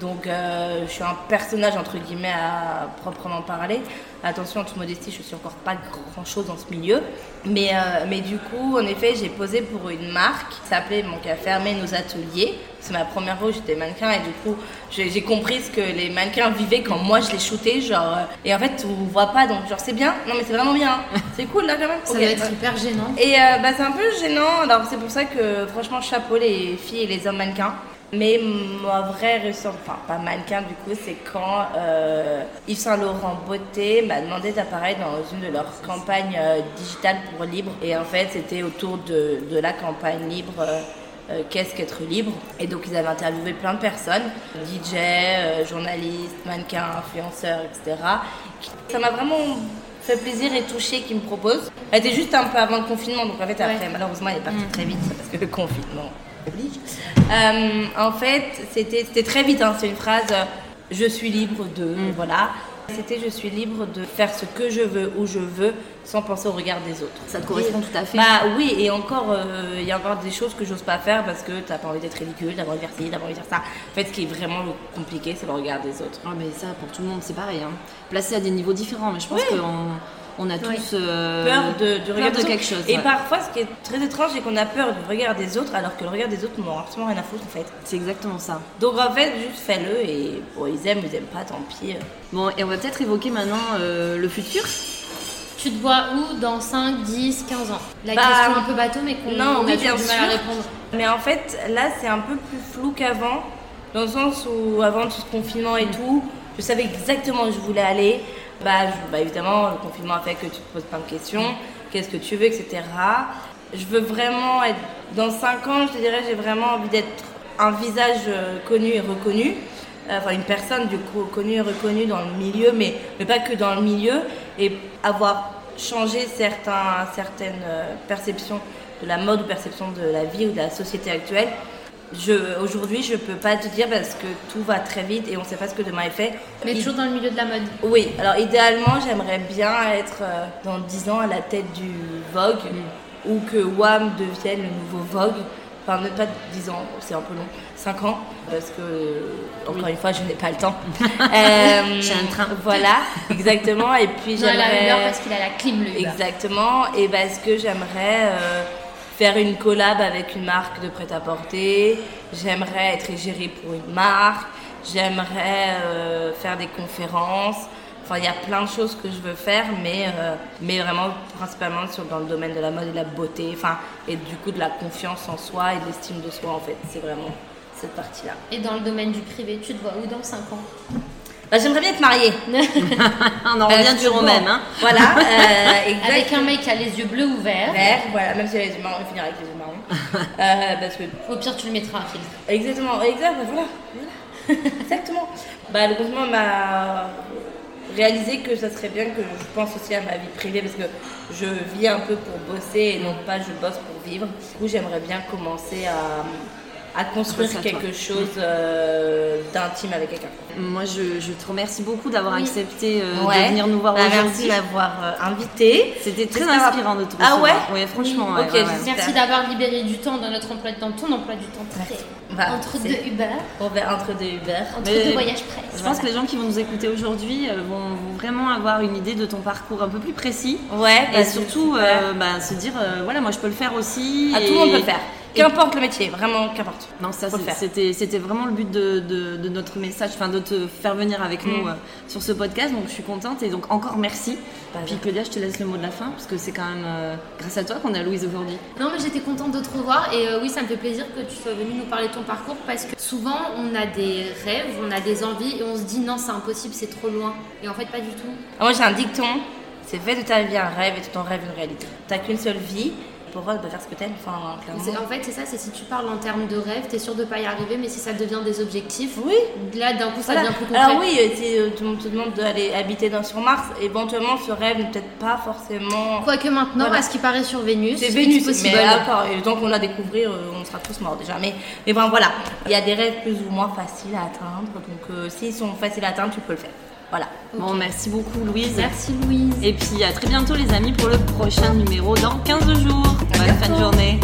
Donc, euh, je suis un personnage entre guillemets à proprement parler. Attention, en toute modestie, je suis encore pas grand chose dans ce milieu. Mais, euh, mais du coup, en effet, j'ai posé pour une marque qui s'appelait, qui a fermé nos ateliers. C'est ma première fois où j'étais mannequin et du coup, j'ai j'ai compris ce que les mannequins vivaient quand moi je les shootais. Genre, euh, et en fait, on voit pas, donc genre, c'est bien. Non, mais c'est vraiment bien. (laughs) C'est cool là quand même. Ça doit être hyper gênant. Et euh, bah, c'est un peu gênant, alors c'est pour ça que franchement chapeau les filles et les hommes mannequins. Mais ma vraie réussite, enfin pas mannequin du coup, c'est quand euh, Yves Saint Laurent Beauté m'a demandé d'apparaître dans une de leurs campagnes euh, digitales pour libre. Et en fait c'était autour de, de la campagne libre. euh, euh, Qu'est-ce qu'être libre? Et donc ils avaient interviewé plein de personnes, DJ, euh, journalistes, mannequins, influenceurs, etc. Ça m'a vraiment fait plaisir et touché qu'ils me proposent. Elle était juste un peu avant le confinement, donc en fait après Ouais. malheureusement elle est partie très vite parce que le confinement oblige. En fait c'était très vite, hein, c'est une phrase je suis libre de voilà. C'était je suis libre de faire ce que je veux, où je veux, sans penser au regard des autres. Ça te correspond tout à fait. Bah oui, et encore, euh, il y a encore des choses que j'ose pas faire parce que t'as pas envie d'être ridicule, t'as pas envie de faire ci, t'as pas envie de faire ça. En fait, ce qui est vraiment le compliqué, c'est le regard des autres. Ah, mais ça, pour tout le monde, c'est pareil. Hein. Placé à des niveaux différents, mais je pense Oui. qu'on on a tous euh, peur de, du peur de quelque chose. Et ouais. parfois, ce qui est très étrange, c'est qu'on a peur du regard des autres, alors que le regard des autres, a absolument rien à foutre en fait. C'est exactement ça. Donc en fait, juste fais-le et bon, ils aiment, ils aiment pas, tant pis. Bon, et on va peut-être évoquer maintenant euh, le futur. Tu te vois où dans 5, 10, 15 ans? La Bah, question un peu bateau, mais qu'on non, on oui, a bien du mal à sûr. répondre. Mais en fait, là, c'est un peu plus flou qu'avant, dans le sens où avant tout ce confinement et tout, je savais exactement où je voulais aller. Bah, bah, évidemment, le confinement a fait que tu te poses plein de questions. Qu'est-ce que tu veux, etc. Je veux vraiment être. Dans 5 ans, je te dirais, j'ai vraiment envie d'être un visage euh, connu et reconnu. Euh, Enfin, une personne du coup connue et reconnue dans le milieu, mais, mais pas que dans le milieu. Et avoir changé certaines euh, perceptions de la mode ou perception de la vie ou de la société actuelle. Aujourd'hui, je peux pas te dire parce que tout va très vite et on sait pas ce que demain est fait. Mais Il- toujours dans le milieu de la mode. oui, alors idéalement, j'aimerais bien être euh, dans 10 ans à la tête du Vogue ou que WAM devienne le nouveau Vogue. Enfin, même pas 10 ans, c'est un peu long, 5 ans, parce que, euh, encore une fois, je n'ai pas le temps. (laughs) Euh, J'ai un train. Voilà, exactement. Et puis j'aimerais. Parce qu'il a la clim, le Uber. Exactement, et parce que j'aimerais faire une collab avec une marque de prêt-à-porter, j'aimerais être gérée pour une marque, j'aimerais euh, faire des conférences. Enfin, il y a plein de choses que je veux faire, mais, euh, vraiment principalement sur, dans le domaine de la mode et de la beauté, et du coup de la confiance en soi et de l'estime de soi en fait. C'est vraiment cette partie-là. Et dans le domaine du privé, tu te vois où dans 5 ans? Bah, j'aimerais bien être mariée. (laughs) On en Parce revient bon, même. Hein. Voilà, euh. (laughs) Avec un mec qui a les yeux bleus ou verts. Vert, voilà, même si elle a les yeux marrons, il finira avec les yeux marrons. (laughs) Euh, parce que Au pire, tu le mettras un filtre. Exactement, exact, voilà, voilà. exactement. Bah, le confinement m'a réalisé que ça serait bien que je pense aussi à ma vie privée parce que je vis un peu pour bosser et non pas je bosse pour vivre. Du coup, j'aimerais bien commencer à, à construire à quelque chose euh, d'intime avec quelqu'un. Moi, je, je te remercie beaucoup d'avoir Oui. accepté euh, Ouais. de venir nous voir Bah, merci aujourd'hui. de m'avoir euh, invité. C'était très inspirant de te Ah ouais Ouais, franchement. Oui, ouais, ok, ouais, ouais. j'espère. Merci d'avoir libéré du temps dans notre emploi de temps, ton emploi du temps très. Bah, entre deux Uber, entre deux Uber. entre Mais- deux voyages presse. Je pense que les gens qui vont nous écouter aujourd'hui vont, vraiment avoir une idée de ton parcours un peu plus précis. Ouais, Et bah, surtout, euh, bah, se dire, euh, voilà, moi je peux le faire aussi. Ah, et- tout le monde peut le faire. Qu'importe le métier, vraiment qu'importe. Non, ça, c'était, c'était vraiment le but de, de- de notre message, enfin de te faire venir avec nous Mm. euh, sur ce podcast. Donc je suis contente et donc encore merci. Pas Puis. Claudia, je te laisse le mot de la fin parce que c'est quand même euh, grâce à toi qu'on a Louise aujourd'hui. Non, mais j'étais contente de te revoir et euh, oui, ça me fait plaisir que tu sois venue nous parler de ton parcours parce que souvent on a des rêves, on a des envies et on se dit non, c'est impossible, c'est trop loin. Et en fait, pas du tout. Ah, Moi j'ai un dicton, c'est fait de ta vie un rêve et de ton rêve une réalité. T'as qu'une seule vie, pas faire ce que t'aimes Enfin, clairement. En fait, c'est ça, c'est si tu parles en termes de rêve, t'es sûr de pas y arriver, mais si ça devient des objectifs, Oui. là d'un coup ça Voilà. devient plus concret. Alors oui, euh, si euh, tout le monde te demande d'aller habiter dans, sur Mars, éventuellement ce rêve n'est peut-être pas forcément... Quoique maintenant, Voilà. à ce qui paraît sur Vénus, C'est Vénus, possible. mais d'accord, et tant qu'on l'a découvrir, euh, on sera tous morts déjà. Mais, mais bon, voilà, il y a des rêves plus ou moins faciles à atteindre, donc euh, s'ils sont faciles à atteindre, tu peux le faire. Voilà. Bon, merci beaucoup Louise. Merci Louise. Et puis à très bientôt les amis pour le prochain numéro dans 15 jours. Bonne fin de journée.